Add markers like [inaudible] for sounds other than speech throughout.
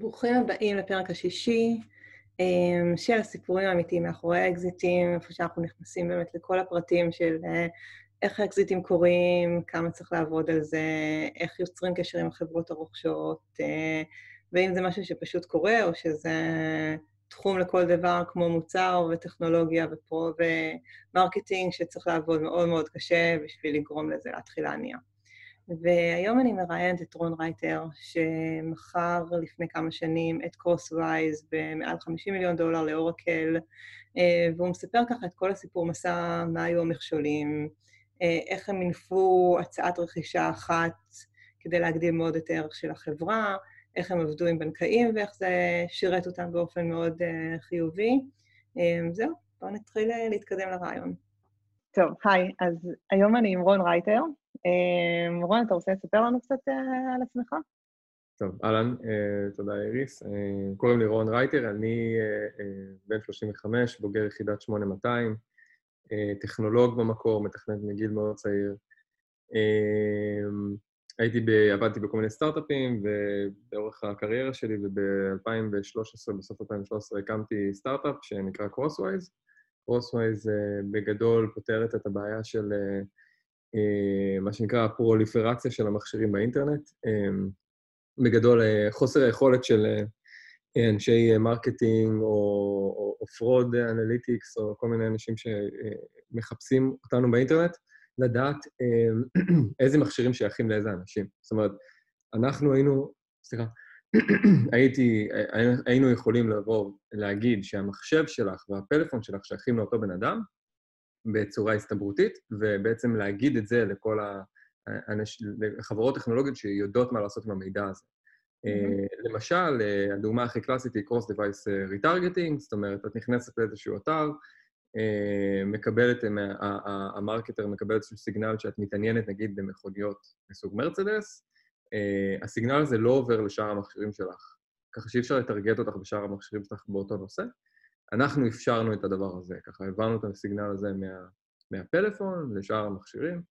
ברוכים הבאים לפרק השישי אמ, של הסיפורים האמיתיים מאחורי האקזיטים, איפה שאנחנו נכנסים באמת לכל הפרטים של אה, איך האקזיטים קורים, כמה צריך לעבוד על זה, איך יוצרים קשר עם החברות הרוכשות, אה, ואם זה משהו שפשוט קורה, או שזה תחום לכל דבר כמו מוצר וטכנולוגיה ופרו ו marketing, שצריך לעבוד מאוד מאוד קשה בשביל לגרום לזה להתחיל להניע. והיום אני מראיינת את רון רייטר, שמכר לפני כמה שנים את קרוסווייז במעל 50 מיליון דולר לאורקל, אה, והוא מספר ככה את כל הסיפור מסע, מה היו המכשולים, אה, איך הם מינפו הצעת רכישה אחת כדי להגדיל מאוד את הערך של החברה, איך הם עבדו עם בנקאים ואיך זה שירת אותם באופן מאוד אה, חיובי. זהו, בואו נתחיל להתקדם לרעיון. טוב, היי, אז היום אני עם רון רייטר. אה, רון, אתה רוצה לספר לנו קצת אה, על עצמך? טוב, אהלן, אה, תודה איריס. קוראים לי רון רייטר, אני בן 35, בוגר יחידת 8200, טכנולוג במקור, מתכנת מגיל מאוד צעיר. הייתי, ב, עבדתי בכל מיני סטארט-אפים, ובאורך הקריירה שלי, וב-2013, בסוף 2013, הקמתי סטארט-אפ שנקרא Crosswise. Crosswise בגדול פותרת את הבעיה של אה, מה שנקרא ה proliferation של המכשירים באינטרנט. אה, בגדול, אה, חוסר היכולת של אנשי marketing או, או, fraud analytics, או כל מיני אנשים שמחפשים אותנו באינטרנט, לדעת [clears throat] איזה מכשירים שייכים לאיזה אנשים. זאת אומרת, אנחנו היינו, סליחה, [clears throat] הייתי, היינו יכולים לבוא, להגיד שהמחשב שלך והפלאפון שלך שייכים לאותו בן אדם, בצורה הסתברותית, ובעצם להגיד את זה לכל החברות טכנולוגיות שיודעות מה לעשות עם המידע הזה. Mm-hmm. למשל, אה, הדוגמה הכי קלאסית היא Cross-Device אה, Retargeting, זאת אומרת, את נכנסת לאיזשהו אתר, מקבלת, המרקטר מקבל איזשהו סיגנל שאת מתעניינת, נגיד, במכוניות מסוג מרצדס, ה signal הזה לא עובר לשאר המכשירים שלך, ככה שאי אפשר לטרגט אותך בשאר המכשירים שלך באותו נושא. אנחנו אפשרנו את הדבר הזה, ככה העברנו את ה signal הזה מה, מהפלאפון לשאר המכשירים,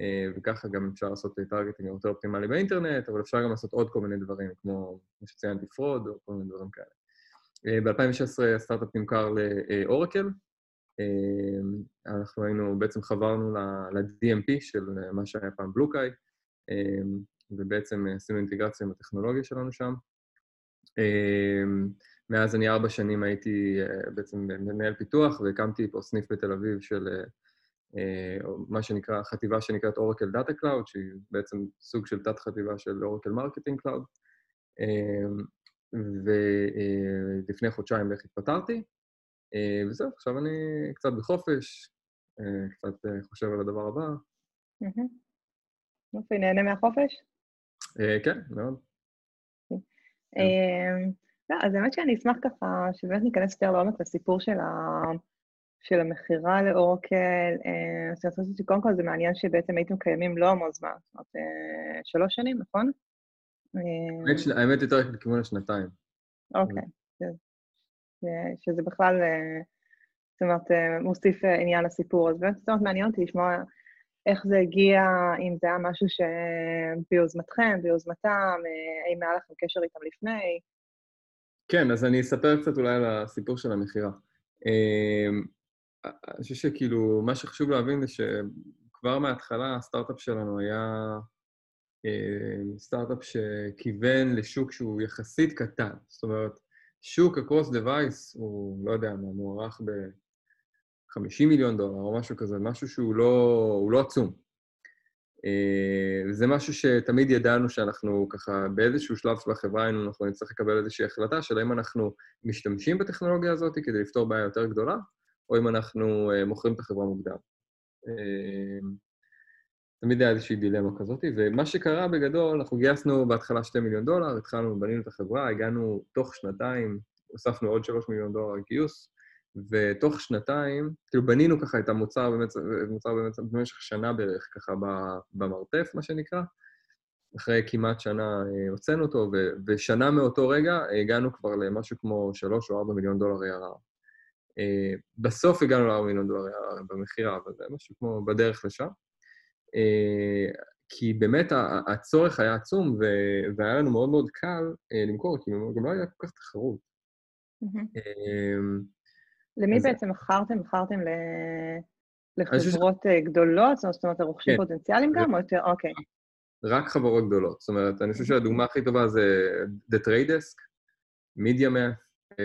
אה, וככה גם אפשר לעשות targeting יותר אופטימלי באינטרנט, אבל אפשר גם לעשות עוד כל מיני דברים, כמו, כמו שציינתי, fraud או כל מיני דברים כאלה. אה, ב-2016 הסטארט-אפ נמכר לאורקל, אה, אנחנו היינו, בעצם חברנו ל-DMP של מה שהיה פעם BlueKai, ובעצם עשינו אינטגרציה עם הטכנולוגיה שלנו שם. מאז אני ארבע שנים הייתי אה, בעצם מנהל פיתוח, והקמתי פה סניף בתל אביב של אה, אה, מה שנקרא, חטיבה שנקראת Oracle Data Cloud, שהיא בעצם סוג של תת-חטיבה של Oracle Marketing Cloud. ולפני חודשיים בערך התפטרתי, וזהו, עכשיו אני קצת בחופש, קצת חושב על הדבר הבא. יופי, נהנה מהחופש? כן, מאוד. לא, אז האמת שאני אשמח ככה, שבאמת ניכנס יותר לעומק לסיפור של, ה... של המכירה לאורקל. אה, אז אני חושבת שקודם כל זה מעניין שבעצם הייתם קיימים לא המון זמן, זאת אומרת, אה, שלוש שנים, נכון? אה, האמת יותר לכיוון השנתיים. אוקיי, שזה בכלל, זאת אומרת, מוסיף עניין לסיפור. אז באמת, זאת אומרת, מעניין אותי לשמוע איך זה הגיע, אם זה היה משהו שביוזמתכם, ביוזמתם, האם היה לכם קשר איתם לפני. כן, אז אני אספר קצת אולי על הסיפור של המכירה. אמ, אני חושב שכאילו, מה שחשוב להבין זה שכבר מההתחלה הסטארט-אפ שלנו היה אמ, סטארט-אפ שכיוון לשוק שהוא יחסית קטן. זאת אומרת, שוק ה-cross device הוא, לא יודע מה, מוערך ב-50 מיליון דולר או משהו כזה, משהו שהוא לא, לא עצום. אה, זה משהו שתמיד ידענו שאנחנו ככה, באיזשהו שלב של החברה היינו, אנחנו נצטרך לקבל איזושהי החלטה של האם אנחנו משתמשים בטכנולוגיה הזאת כדי לפתור בעיה יותר גדולה, או אם אנחנו אה, מוכרים את החברה מוקדם. אה, תמיד היה איזושהי דילמה כזאת, ומה שקרה בגדול, אנחנו גייסנו בהתחלה 2 מיליון דולר, התחלנו, בנינו את החברה, הגענו תוך שנתיים, הוספנו עוד 3 מיליון דולר גיוס, ותוך שנתיים, כאילו בנינו ככה את המוצר באמת, מוצר באמת במשך שנה בערך, ככה במרתף, מה שנקרא. אחרי כמעט שנה אה, הוצאנו אותו, ושנה מאותו רגע הגענו כבר למשהו כמו 3 או 4 מיליון דולר ARR. אה, בסוף הגענו ל-4 מיליון דולר ARR במכירה, אבל זה משהו כמו בדרך לשם. אה, כי באמת הצורך היה עצום, והיה לנו מאוד מאוד קל למכור, כי גם לא היה כל כך תחרות. למי בעצם מכרתם? מכרתם לחברות גדולות? זאת אומרת, לרוכשים כן. פוטנציאליים גם, או יותר? אוקיי. רק חברות גדולות. זאת אומרת, אני חושב שהדוגמה הכי טובה זה The Trade Desk, MediaMath,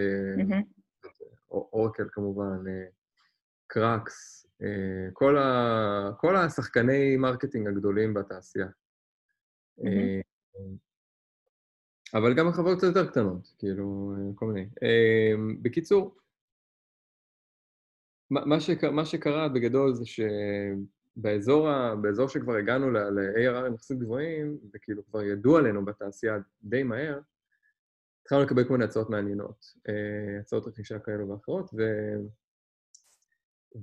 אורקל כמובן, קראקס, כל, ה, כל השחקני marketing הגדולים בתעשייה. אבל גם החברות קצת יותר קטנות, כאילו, כל מיני. בקיצור, מה, שק, מה שקרה בגדול זה שבאזור ה, שכבר הגענו ל-ARR יחסית גבוהים, וכאילו כבר ידעו עלינו בתעשייה די מהר, התחלנו לקבל כל מיני הצעות מעניינות, אה, הצעות רכישה כאלו ואחרות, ו...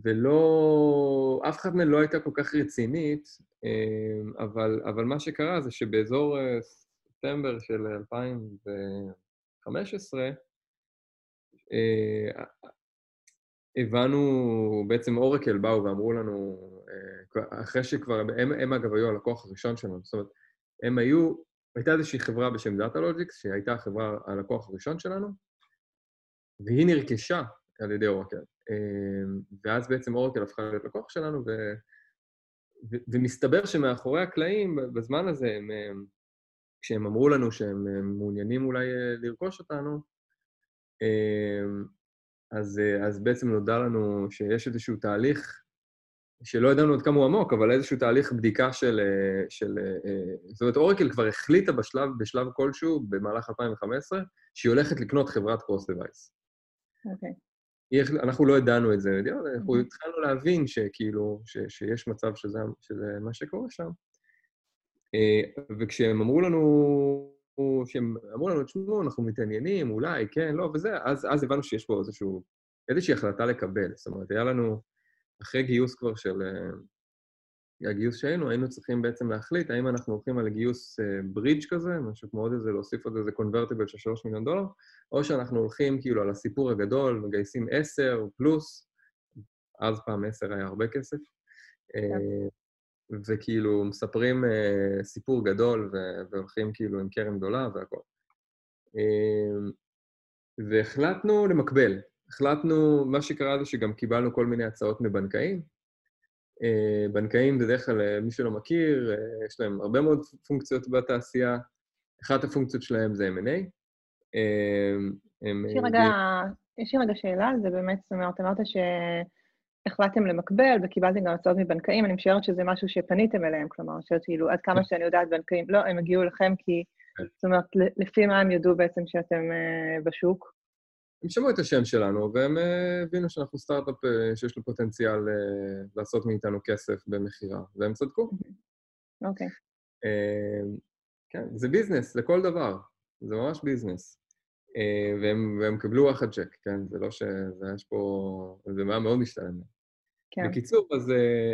ולא... אף אחת מהן לא הייתה כל כך רצינית, אה, אבל, אבל מה שקרה זה שבאזור אה, ספטמבר של 2015, הבנו, בעצם אורקל באו ואמרו לנו, אחרי שכבר, הם, הם אגב היו הלקוח הראשון שלנו, זאת אומרת, הם היו הייתה איזושהי חברה בשם DataLogix, שהייתה החברה, הלקוח הראשון שלנו, והיא נרכשה על ידי אורקל. אמ, ואז בעצם אורקל הפכה להיות לקוח שלנו, ו... ו... ומסתבר שמאחורי הקלעים, בזמן הזה, הם, כשהם אמרו לנו שהם מעוניינים אולי אה, לרכוש אותנו, אז, אה, אז בעצם נודע לנו שיש איזשהו תהליך שלא ידענו עד כמה הוא עמוק, אבל איזשהו תהליך בדיקה של... אה, של אה, זאת אומרת, אורקל כבר החליטה בשלב, בשלב כלשהו, במהלך 2015, שהיא הולכת לקנות חברת קרוס-דווייס. אוקיי. אנחנו לא ידענו את זה, אנחנו התחלנו להבין שכאילו, ש, שיש מצב שזה, שזה מה שקורה שם. וכשהם אמרו לנו, כשהם אמרו לנו, תשמעו, אנחנו מתעניינים, אולי, כן, לא, וזה, אז, אז הבנו שיש פה איזשהו, איזושהי החלטה לקבל. זאת אומרת, היה לנו... אחרי גיוס כבר של... אה, הגיוס שהיינו, היינו צריכים בעצם להחליט האם אנחנו הולכים על גיוס ברידג' אה, כזה, משהו כמו עוד איזה, להוסיף עוד איזה קונברטיבל של 3 מיליון דולר, או שאנחנו הולכים כאילו על הסיפור הגדול, מגייסים 10 פלוס, אז פעם 10 היה הרבה כסף, אה, וכאילו מספרים סיפור גדול והולכים כאילו עם קרן גדולה והכל. והחלטנו למקבל, החלטנו, מה שקרה זה שגם קיבלנו כל מיני הצעות מבנקאים. אה, בנקאים בדרך כלל, אה, מי שלא מכיר, אה, יש להם הרבה מאוד פונקציות בתעשייה. אחת הפונקציות שלהם זה M&A. יש לי רגע, יש לי רגע שאלה על זה באמת, זאת אומרת, אמרת שהחלטתם למקבל וקיבלתם גם הצעות מבנקאים, אני משערת שזה משהו שפניתם אליהם, כלומר, שכאילו, עד כמה כן. שאני יודעת, בנקאים, לא, הם הגיעו אליכם כי, כן. זאת אומרת, לפי מה הם ידעו בעצם שאתם בשוק? הם שמעו את השם שלנו, והם אה, הבינו שאנחנו סטארט-אפ אה, שיש לו פוטנציאל אה, לעשות מאיתנו כסף במכירה, והם צדקו. אוקיי. כן, זה business לכל דבר, זה ממש business. והם, והם קיבלו וואחד צ'ק, כן? זה לא ש... זה יש פה... זה היה מאוד משתלם. כן. בקיצור, אז,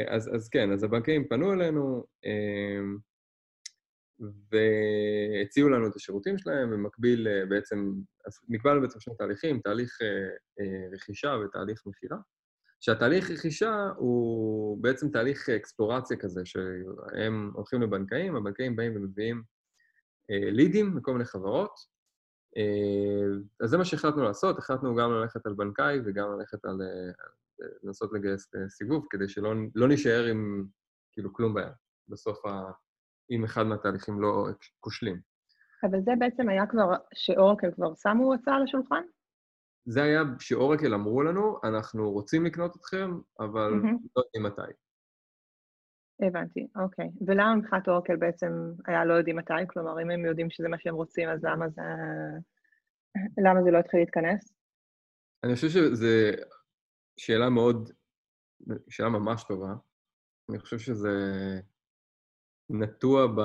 אז, אז כן, אז הבנקאים פנו אלינו, והציעו לנו את השירותים שלהם, במקביל אה, בעצם, אז נקבע לנו בעצם שני תהליכים, תהליך אה, אה, רכישה ותהליך מכירה. שהתהליך רכישה הוא בעצם תהליך אקספלורציה כזה, שהם הולכים לבנקאים, הבנקאים באים ומביאים לידים מכל מיני חברות. אז זה מה שהחלטנו לעשות, החלטנו גם ללכת על בנקאי וגם ללכת על... לנסות לגייס סיבוב, כדי שלא לא נשאר עם כאילו כלום ביד בסוף ה... אם אחד מהתהליכים לא כושלים. אבל זה בעצם היה כבר, שאורקל כבר שמו הצעה על השולחן? זה היה שאורקל אמרו לנו, אנחנו רוצים לקנות אתכם, אבל mm-hmm. לא יודעים מתי. הבנתי, אוקיי. ולמה מבחינת אורקל בעצם היה לא יודעים מתי? כלומר, אם הם יודעים שזה מה שהם רוצים, אז למה זה... למה זה לא התחיל להתכנס? אני חושב שזו שאלה מאוד, שאלה ממש טובה. אני חושב שזה נטוע ב...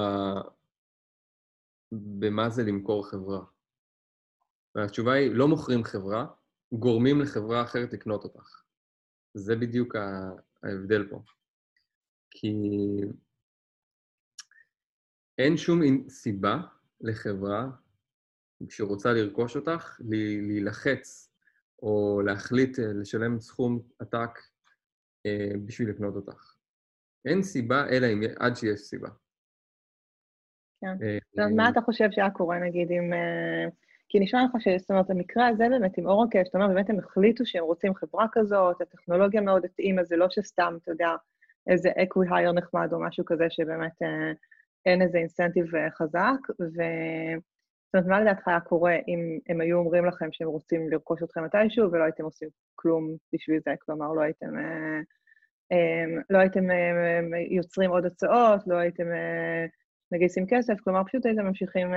במה זה למכור חברה. והתשובה היא, לא מוכרים חברה, גורמים לחברה אחרת לקנות אותך. זה בדיוק ההבדל פה. כי אין שום סיבה לחברה שרוצה לרכוש אותך להילחץ או להחליט אה, לשלם סכום עתק אה, בשביל לקנות אותך. אין סיבה, אלא אם עד שיש סיבה. כן. זאת אומרת, מה אתה חושב שהיה קורה, נגיד, אם... כי נשמע לך ש... זאת אומרת, המקרה הזה באמת עם אורקל, שאתה אומר, באמת הם החליטו שהם רוצים חברה כזאת, הטכנולוגיה מאוד התאימה, זה לא שסתם, אתה יודע, איזה acqui-hire נחמד או משהו כזה, שבאמת אה, אין איזה incentive אה, חזק, ו... זאת אומרת, מה לדעתך היה קורה אם הם היו אומרים לכם שהם רוצים לרכוש אתכם מתישהו ולא הייתם עושים כלום בשביל זה? כלומר, לא הייתם, אה, אה, לא הייתם אה, יוצרים עוד הצעות, לא הייתם אה, מגייסים כסף, כלומר, פשוט הייתם ממשיכים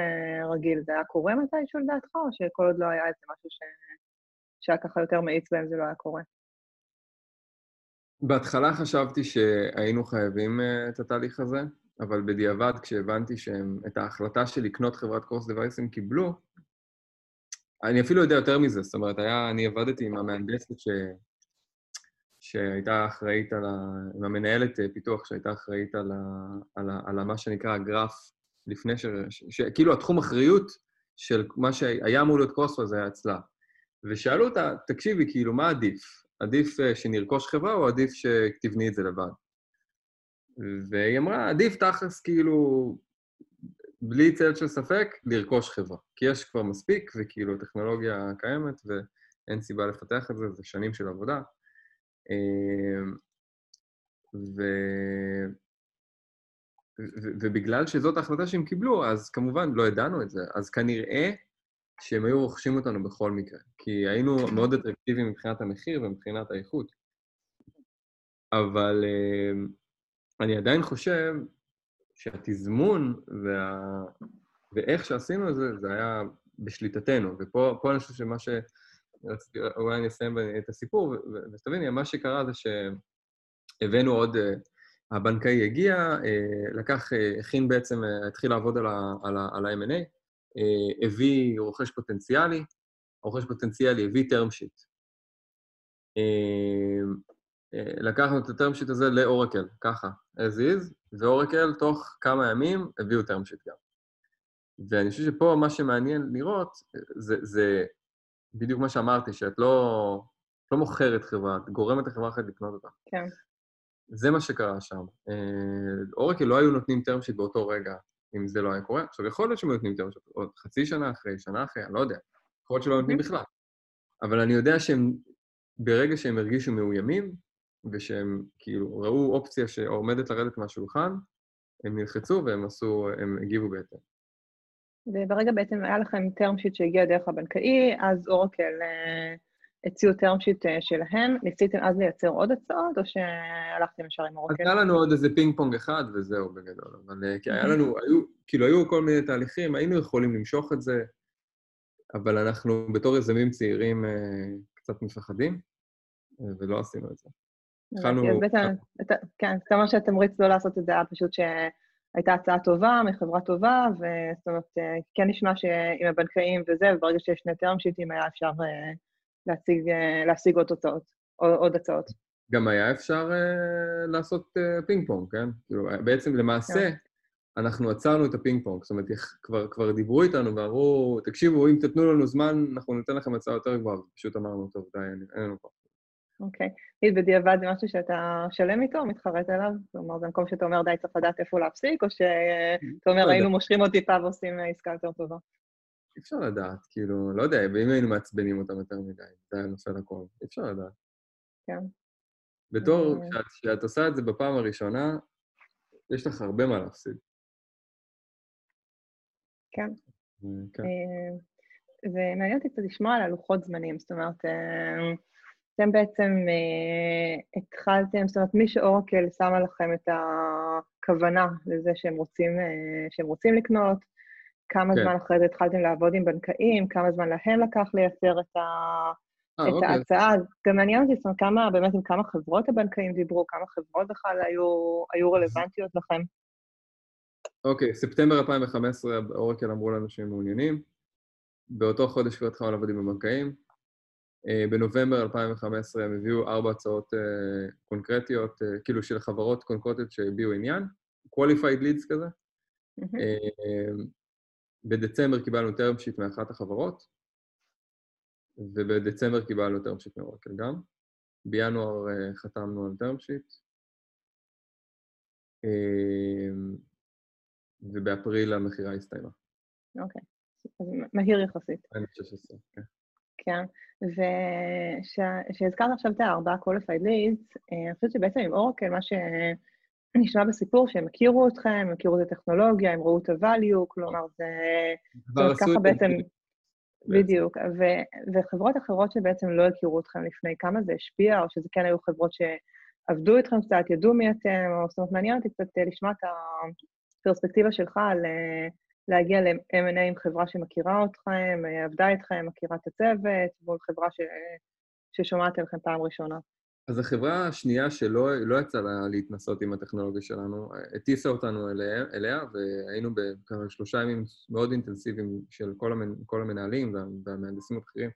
רגיל. זה היה קורה מתישהו לדעתך, או שכל עוד לא היה איזה משהו ש... שהיה ככה יותר מאיץ בהם זה לא היה קורה? בהתחלה חשבתי שהיינו חייבים את התהליך הזה, אבל בדיעבד, כשהבנתי שהם את ההחלטה של לקנות חברת קורס דווייסים קיבלו, אני אפילו יודע יותר מזה, זאת אומרת, היה, אני עבדתי עם המהנדסת ש... שהייתה אחראית על ה... עם המנהלת אה, פיתוח שהייתה אחראית על, ה... על, ה... על ה... מה שנקרא הגרף לפני ש... ש... ש... כאילו התחום אחריות של מה שהיה אמור להיות קורס זה היה אצלה. ושאלו אותה, תקשיבי, כאילו, מה עדיף? עדיף אה, שנרכוש חברה או עדיף שתבני את זה לבד? והיא אמרה, עדיף תכלס, כאילו, בלי צל של ספק, לרכוש חברה. כי יש כבר מספיק, וכאילו, טכנולוגיה קיימת, ואין סיבה לפתח את זה, זה שנים של עבודה. אמ, ו... ו... ובגלל שזאת ההחלטה שהם קיבלו, אז כמובן לא ידענו את זה. אז כנראה שהם היו רוכשים אותנו בכל מקרה, כי היינו מאוד אטרקטיביים מבחינת המחיר ומבחינת האיכות. אבל אמ, אני עדיין חושב שהתזמון וה... ואיך שעשינו את זה, זה היה בשליטתנו. ופה אני חושב שמה ש... אולי אני אסיים את הסיפור, ותביני, מה שקרה זה שהבאנו עוד, אה, הבנקאי הגיע, אה, לקח, אה, הכין בעצם, התחיל לעבוד על ה-M&A, הביא רוכש פוטנציאלי, הרוכש פוטנציאלי הביא term sheet. לקחנו את הטרם שיט הזה לאורקל, ככה, as is, ואורקל תוך כמה ימים הביאו term sheet גם. ואני חושב שפה מה שמעניין לראות זה, זה בדיוק מה שאמרתי, שאת לא, לא מוכרת חברה, את גורמת לחברה אחרת לקנות אותה. כן. זה מה שקרה שם. אה, אורקל לא היו נותנים term sheet באותו רגע, אם זה לא היה קורה. עכשיו, יכול להיות שהם היו נותנים term sheet עוד חצי שנה אחרי, שנה אחרי, אני לא יודע. יכול להיות שלא נותנים בכלל. אבל אני יודע שהם, ברגע שהם הרגישו מאוימים, ושהם כאילו ראו אופציה שעומדת לרדת מהשולחן, הם נלחצו והם עשו, הם הגיבו בהתאם. וברגע בעצם היה לכם term sheet שהגיע דרך הבנקאי, אז אורקל אה, הציעו term sheet אה, שלהם. ניסיתם אז לייצר עוד הצעות, או שהלכתם ישר עם אורקל? היה לנו עוד איזה פינג פונג אחד, וזהו בגדול. אבל אה, כי היה לנו, היו, כאילו היו כל מיני תהליכים, היינו יכולים למשוך את זה, אבל אנחנו בתור יזמים צעירים קצת מפחדים, ולא עשינו את זה. התחלנו... כן, זאת אומרת שהתמריץ לא לעשות את זה היה פשוט ש... הייתה הצעה טובה, מחברה טובה, וזאת אומרת, אה, כן נשמע שעם הבנקאים וזה, וברגע שיש שני טרם שיטים היה אפשר אה, להשיג, אה, להשיג עוד תוצאות, עוד הצעות. גם היה אפשר לעשות פינג פונג, כן? כאילו, בעצם למעשה, כן. אנחנו עצרנו את הפינג פונג, זאת אומרת, כבר, כבר דיברו איתנו ואמרו, תקשיבו, אם תתנו לנו זמן, אנחנו ניתן לכם הצעה יותר גבוהה, פשוט אמרנו, טוב, די, אין לנו פה. אוקיי. תגיד, בדיעבד זה משהו שאתה שלם איתו, מתחרט עליו? כלומר, זה מקום שאתה אומר, די, צריך לדעת איפה להפסיק, או שאתה אומר, לא היינו מושכים עוד טיפה ועושים עסקה יותר טובה? אי אפשר לדעת, כאילו, לא יודע, ואם היינו מעצבנים אותם יותר מדי, זה היה נופל הכל, אי אפשר לדעת. כן. בתור, אה. כשאת עושה את זה בפעם הראשונה, יש לך הרבה מה להפסיד. כן. אה, כן. אה, ומעניין אותי קצת לשמוע על הלוחות זמנים, זאת אומרת, אתם בעצם אה, התחלתם, זאת אומרת, מי שאורקל שמה לכם את הכוונה לזה שהם רוצים, אה, שהם רוצים לקנות, כמה כן. זמן אחרי זה התחלתם לעבוד עם בנקאים, כמה זמן להם לקח לייצר את, ה... 아, אה, את אוקיי. ההצעה. גם מעניין אותי, זאת אומרת, כמה, באמת עם כמה חברות הבנקאים דיברו, כמה חברות בכלל היו, היו רלוונטיות לכם. אוקיי, ספטמבר 2015 אורקל אמרו לנו שהם מעוניינים. באותו חודש כבר התחלנו לעבוד עם הבנקאים. אה, בנובמבר 2015 הם הביאו ארבע הצעות uh, קונקרטיות, uh, כאילו של חברות קונקרטיות שהביעו עניין, qualified leads כזה. Mm-hmm. בדצמבר קיבלנו term sheet מאחת החברות, ובדצמבר קיבלנו term sheet מאורקל גם. בינואר חתמנו על term sheet. ובאפריל המכירה הסתיימה. אוקיי, אז מהיר יחסית. 2016, כן. כן, וכשהזכרת עכשיו את הארבעה qualified leads, אה, אני חושבת שבעצם עם אורקל, מה שנשמע בסיפור, שהם הכירו אתכם, הם הכירו את הטכנולוגיה, הם ראו את ה-value, כלומר זה... כבר עשו את. זה. בדיוק, ו- וחברות אחרות שבעצם לא הכירו אתכם לפני, כמה זה השפיע, או שזה כן היו חברות שעבדו איתכם קצת, ידעו מי אתם, או זאת אומרת, מעניין אותי קצת אה, לשמוע את הפרספקטיבה שלך על אה, להגיע ל-M&A עם חברה שמכירה אתכם, אה, עבדה איתכם, מכירה את הצוות, מול חברה ש... ששומעת עליכם פעם ראשונה. אז החברה השנייה שלא לא יצא לה להתנסות עם הטכנולוגיה שלנו, הטיסה אותנו אליה, אליה והיינו בכמה שלושה ימים מאוד אינטנסיביים של כל, המנ, כל המנהלים וה, והמהנדסים הבכירים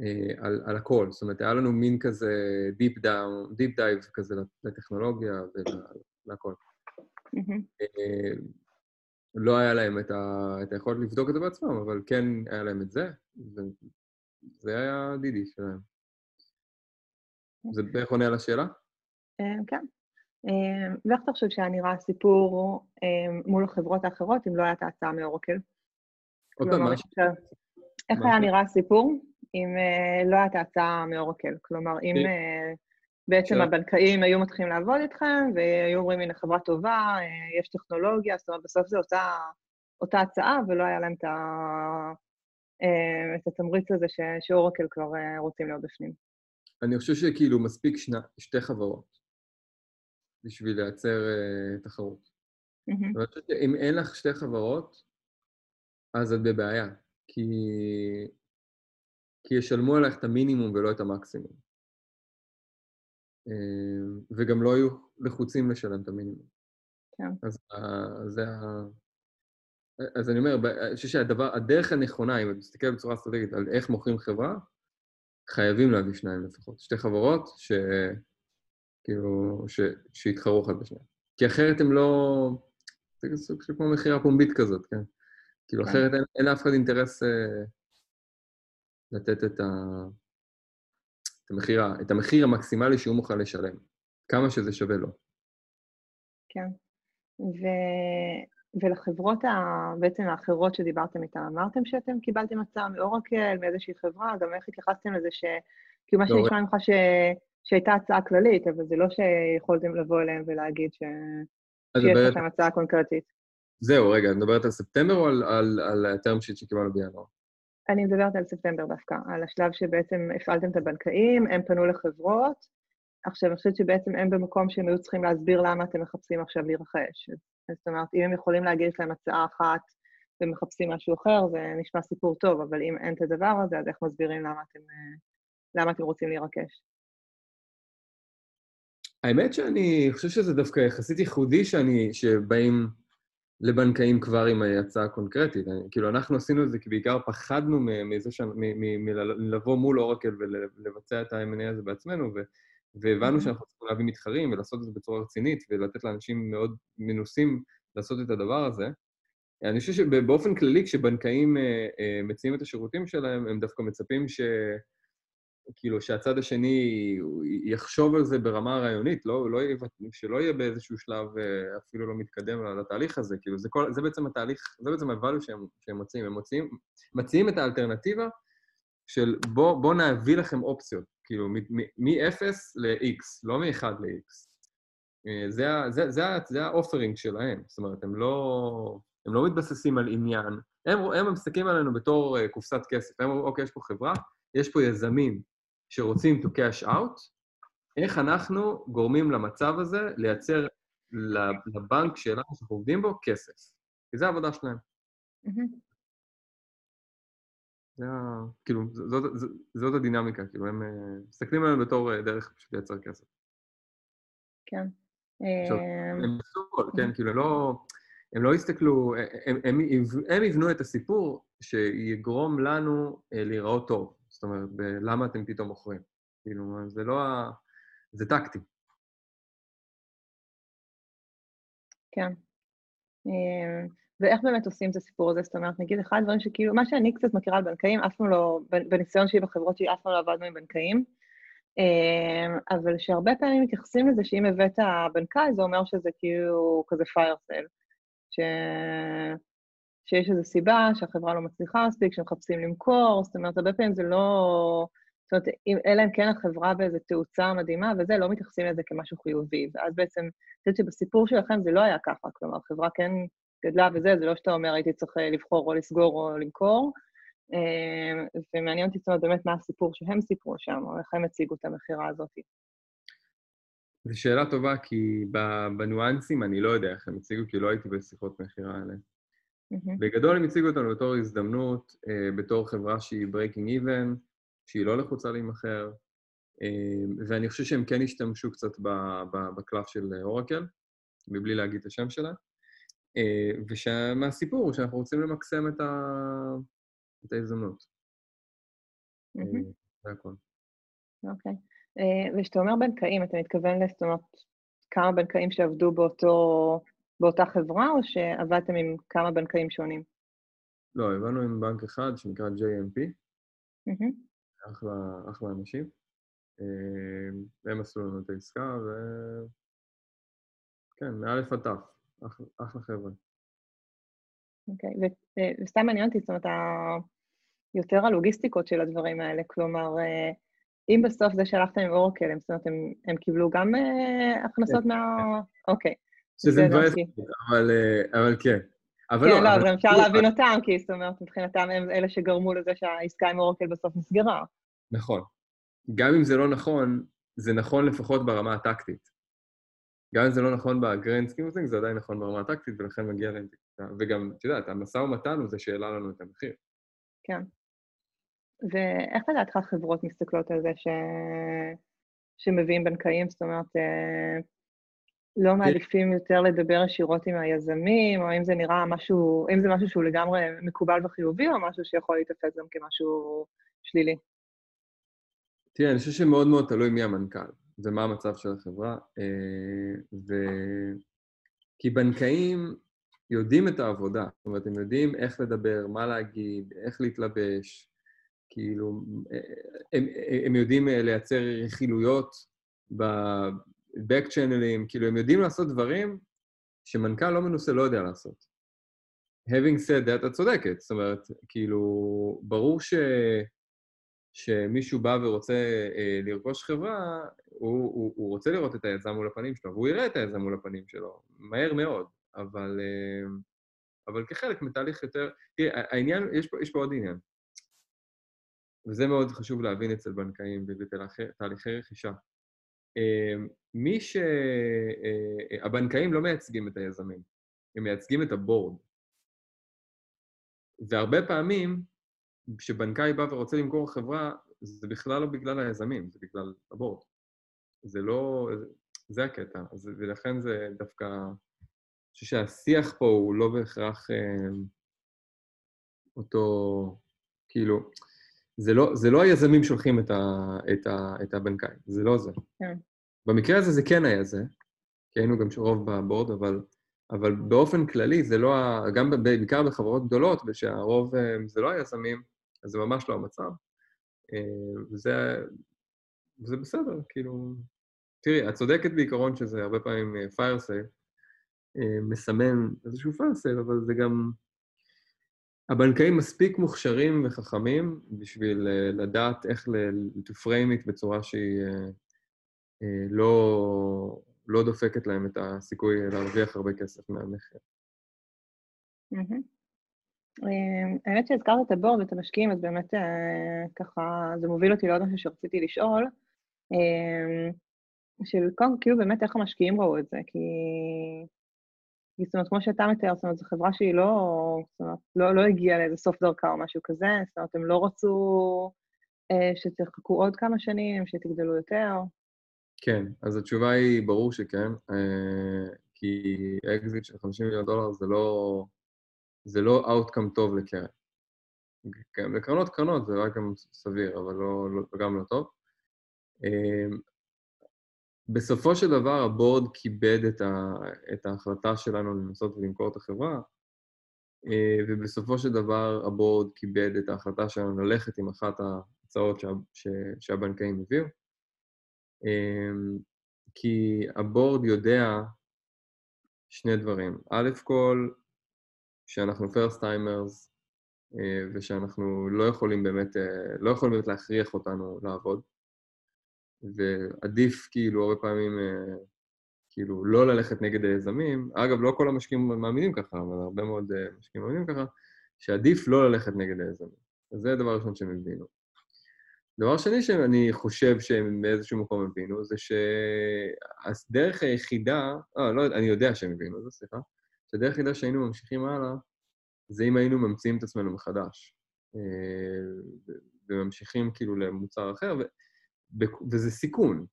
אה, על, על הכל. זאת אומרת, היה לנו מין כזה deep down, deep dive כזה לטכנולוגיה ולהכל. אה, לא היה להם את, ה, את היכולת לבדוק את זה בעצמם, אבל כן היה להם את זה, וזה היה DD שלהם. זה בערך עונה על השאלה? אה, כן. אה, ואיך אתה חושב שהיה נראה הסיפור אה, מול החברות האחרות, אם לא הייתה הצעה מאורקל? עוד פעם, מה? איך היה נראה הסיפור אם לא הייתה הצעה מאורקל? כלומר, אם בעצם הבנקאים היו מתחילים לעבוד איתכם, והיו אומרים, הנה, חברה טובה, יש טכנולוגיה, זאת אומרת, בסוף זו אותה, אותה הצעה, ולא היה להם את, ה, את התמריץ הזה שאורקל כבר רוצים להיות בפנים. אני חושב שכאילו מספיק שני, שתי חברות בשביל לייצר uh, תחרות. Mm-hmm. אני חושב שאם אין לך שתי חברות, אז את בבעיה, כי, כי ישלמו עליך את המינימום ולא את המקסימום. Uh, וגם לא יהיו לחוצים לשלם את המינימום. כן. אז uh, זה ה... אז אני אומר, אני חושב שהדבר, הדרך הנכונה, אם את מסתכלת בצורה אסטרטגית על איך מוכרים חברה, חייבים להביא שניים לפחות. שתי חברות ש... כאילו, ש... שיתחרו אחת בשנייה. כי אחרת הם לא... זה סוג של כמו מכירה פומבית כזאת, כן? כאילו, כן. אחרת אין לאף אחד אינטרס אה, לתת את, ה... את, המחיר, את המחיר המקסימלי שהוא מוכן לשלם, כמה שזה שווה לו. כן. ו... ולחברות ה... בעצם האחרות שדיברתם איתן, אמרתם שאתם קיבלתם הצעה מאורקל, מאיזושהי חברה, גם איך התייחסתם לזה ש... כאילו מה שנשמע ממך ש... שהייתה הצעה כללית, אבל זה לא שיכולתם לבוא אליהם ולהגיד ש... שיש לכם הצעה קונקרטית. זהו, רגע, את מדברת על ספטמבר או על, על, על הטרם שיט שקיבלנו בינואר? אני מדברת על ספטמבר דווקא, על השלב שבעצם הפעלתם את הבנקאים, הם פנו לחברות, עכשיו, אני חושבת שבעצם הם במקום שהם היו צריכים להסביר למה אתם מחפשים עכשיו להירכש. זאת אומרת, אם הם יכולים להגיד להם הצעה אחת ומחפשים משהו אחר, זה נשמע סיפור טוב, אבל אם אין את הדבר הזה, אז איך מסבירים למה אתם, למה אתם רוצים להירכש? האמת שאני חושב שזה דווקא יחסית ייחודי שאני, שבאים לבנקאים כבר עם הצעה קונקרטית. כאילו, אנחנו עשינו את זה כי בעיקר פחדנו מזה ש... מלבוא מול אורקל ולבצע את ה-M&A הזה בעצמנו, ו... והבנו שאנחנו צריכים להביא מתחרים ולעשות את זה בצורה רצינית ולתת לאנשים מאוד מנוסים לעשות את הדבר הזה. אני חושב שבאופן כללי, כשבנקאים אה, אה, מציעים את השירותים שלהם, הם דווקא מצפים ש... כאילו, שהצד השני יחשוב על זה ברמה הרעיונית, לא, לא שלא יהיה באיזשהו שלב אה, אפילו לא מתקדם לתהליך הזה. כאילו, זה, כל, זה בעצם התהליך, זה בעצם ה-value שהם, שהם מציעים. הם מציעים, מציעים את האלטרנטיבה של בוא, בוא נביא לכם אופציות. כאילו, מ-0 ל-X, לא מ-1 ל-X. אה, זה, זה, זה, זה האופרינג שלהם, זאת אומרת, הם לא, הם לא מתבססים על עניין. הם, הם מסתכלים עלינו בתור uh, קופסת כסף. הם אומרים, אוקיי, יש פה חברה, יש פה יזמים שרוצים to cash out, איך אנחנו גורמים למצב הזה לייצר לבנק שלנו, שאנחנו עובדים בו, כסף. כי זו העבודה שלהם. זה ה... כאילו, זאת, זאת, זאת הדינמיקה, כאילו, הם uh, מסתכלים עליהם בתור uh, דרך פשוט לייצר כסף. כן. עכשיו, אה, הם עשו הכל, כן, כאילו, לא... הם לא הסתכלו, הם, הם, הם יבנו את הסיפור שיגרום לנו להיראות טוב. זאת אומרת, למה אתם פתאום מוכרים. כאילו, זה לא ה... זה טקטי. כן. ואיך באמת עושים את הסיפור הזה? זאת אומרת, נגיד, אחד הדברים שכאילו, מה שאני קצת מכירה על בנקאים, אף פעם לא, בניסיון שלי בחברות שלי, אף פעם לא עבדנו עם בנקאים, אמ, אבל שהרבה פעמים מתייחסים לזה שאם הבאת בנקאי, זה אומר שזה כאילו כזה פייר סייל. ש... שיש איזו סיבה שהחברה לא מצליחה מספיק, שמחפשים למכור, זאת אומרת, הרבה פעמים זה לא... זאת אומרת, אם, אלא אם כן החברה באיזו תאוצה מדהימה, וזה, לא מתייחסים לזה כמשהו חיובי. ואז בעצם, אני חושבת שבסיפור שלכם זה לא היה ככה, כלומר, החברה כן גדלה וזה, זה לא שאתה אומר, הייתי צריך אה, לבחור או לסגור או למכור. אה, ומעניין אותי, זאת אומרת, באמת מה הסיפור שהם סיפרו שם, או איך הם הציגו את המכירה הזאת. זו שאלה טובה, כי בניואנסים אני לא יודע איך הם הציגו, כי לא הייתי בשיחות מכירה האלה. Mm-hmm. בגדול הם הציגו אותנו בתור הזדמנות, uh, בתור חברה שהיא breaking even, שהיא לא לחוצה להימכר, uh, ואני חושב שהם כן השתמשו קצת בקלף של אורקל, מבלי להגיד את השם שלה, uh, ומהסיפור הוא שאנחנו רוצים למקסם את, ה... את ההזדמנות. Mm-hmm. זה הכול. אוקיי. וכשאתה אומר בנקאים, אתה מתכוון, אומרת, כמה בנקאים שעבדו באותו באותה חברה, או שעבדתם עם כמה בנקאים שונים? לא, עבדנו עם בנק אחד שנקרא JMP, mm-hmm. אחלה, אחלה אנשים. אה, הם עשו לנו את העסקה, ו... כן, מאלף עד תף, אחלה, אחלה חבר'ה. אוקיי, okay. אה, וסתם מעניין אותי, זאת אומרת, יותר הלוגיסטיקות של הדברים האלה, כלומר, אה, אם בסוף זה שהלכתם עם אורקל, זאת אומרת, הם, הם קיבלו גם הכנסות כן. מה... אוקיי. Okay. שזה מבאס, אבל, אה, אבל כן. אבל כן, לא, לא, אבל אפשר להבין אותם, כי זאת אומרת, מבחינתם הם אלה שגרמו לזה שהעסקה עם אורקל בסוף נסגרה. נכון. גם אם זה לא נכון, זה נכון לפחות ברמה הטקטית. גם אם זה לא נכון ב grand scheme of things, זה עדיין נכון ברמה הטקטית, ולכן מגיע להם... וגם, את יודעת, המשא ומתן הוא זה שהעלה לנו את המחיר. כן. ואיך לדעתך חברות מסתכלות על זה ש... שמביאים בנקאים? זאת אומרת, אה, לא מעדיפים יותר לדבר ישירות עם היזמים, או אם זה נראה משהו, אם זה משהו שהוא לגמרי מקובל וחיובי, או משהו שיכול להתאפס גם כמשהו שלילי? תראה, אני חושב שמאוד מאוד תלוי מי המנכ"ל ומה המצב של החברה. אה, ו... כי בנקאים יודעים את העבודה, זאת אומרת, הם יודעים איך לדבר, מה להגיד, איך להתלבש, כאילו, אה, הם, הם יודעים אה, לייצר רכילויות back channelים, כאילו הם יודעים לעשות דברים שמנכ"ל לא מנוסה לא יודע לעשות. having said that, את צודקת, זאת אומרת, כאילו, ברור ש... שמישהו בא ורוצה אה, לרכוש חברה, הוא, הוא, הוא רוצה לראות את היזם מול הפנים שלו, והוא יראה את היזם מול הפנים שלו, מהר מאוד, אבל, אה, אבל כחלק מתהליך יותר... תראה, העניין, יש פה, יש פה עוד עניין, וזה מאוד חשוב להבין אצל בנקאים ובתהליכי רכישה. אמ, מי ש... אה, אה, הבנקאים לא מייצגים את היזמים, הם מייצגים את הבורד. והרבה פעמים, כשבנקאי בא ורוצה למכור חברה, זה בכלל לא בגלל היזמים, זה בגלל הבורד. זה לא... זה הקטע, ולכן זה דווקא... אני חושב שהשיח פה הוא לא בהכרח אה, אותו, כאילו, זה לא, זה לא היזמים שולחים את, ה, את, ה, את הבנקאי, זה לא זה. כן. במקרה הזה זה כן היה זה, כי היינו גם רוב בבורד, אבל, אבל באופן כללי זה לא, ה, גם בעיקר בחברות גדולות, ושהרוב אה, זה לא היזמים, אז זה ממש לא המצב. אה, וזה, וזה בסדר, כאילו... תראי, את צודקת בעיקרון שזה הרבה פעמים fire sale, אה, מסמן איזשהו fire sale, אבל זה גם... הבנקאים מספיק מוכשרים וחכמים בשביל uh, לדעת איך to frame it בצורה שהיא uh, uh, לא, לא דופקת להם את הסיכוי להרוויח הרבה כסף מהמחיר. האמת שהזכרת את הבורד ואת המשקיעים, אז באמת ככה, זה מוביל אותי לעוד משהו שרציתי לשאול, של קודם, כאילו באמת איך המשקיעים ראו את זה, כי זאת אומרת, כמו שאתה מתאר, זאת אומרת, זו חברה שהיא לא, זאת אומרת, לא, לא הגיעה לאיזה סוף דרכה או משהו כזה, זאת אומרת, הם לא רצו אה, שתחכו עוד כמה שנים, שתגדלו יותר. כן, אז התשובה היא, ברור שכן, אה, כי אקזיט של 50 מיליון דולר זה לא, זה לא outcome טוב לקרן. כן, לקרנות קרנות זה רק גם סביר, אבל לא, לא, גם לא טוב. אה, בסופו של דבר ה board כיבד את, ה, את ההחלטה שלנו לנסות ולמכור את החברה, אה, ובסופו של דבר ה board כיבד את ההחלטה שלנו ללכת עם אחת ההצעות שה, ש, שהבנקאים הביאו, אה, כי ה board יודע שני דברים. א' כל, שאנחנו first timers, ושאנחנו לא יכולים באמת, אה, לא יכולים באמת להכריח אותנו לעבוד. ועדיף כאילו הרבה פעמים אה, כאילו לא ללכת נגד היזמים. אגב, לא כל המשקיעים מאמינים ככה, אבל הרבה מאוד אה, משקיעים מאמינים ככה, שעדיף לא ללכת נגד היזמים. אז זה הדבר הראשון שהם הבינו. דבר שני שאני חושב שהם באיזשהו מקום הבינו, זה שהדרך היחידה, אה, לא, אני יודע שהם הבינו, זה סליחה, שהדרך היחידה שהיינו ממשיכים הלאה, זה אם היינו ממציאים את עצמנו מחדש. אה, וממשיכים כאילו למוצר אחר, וזה סיכון.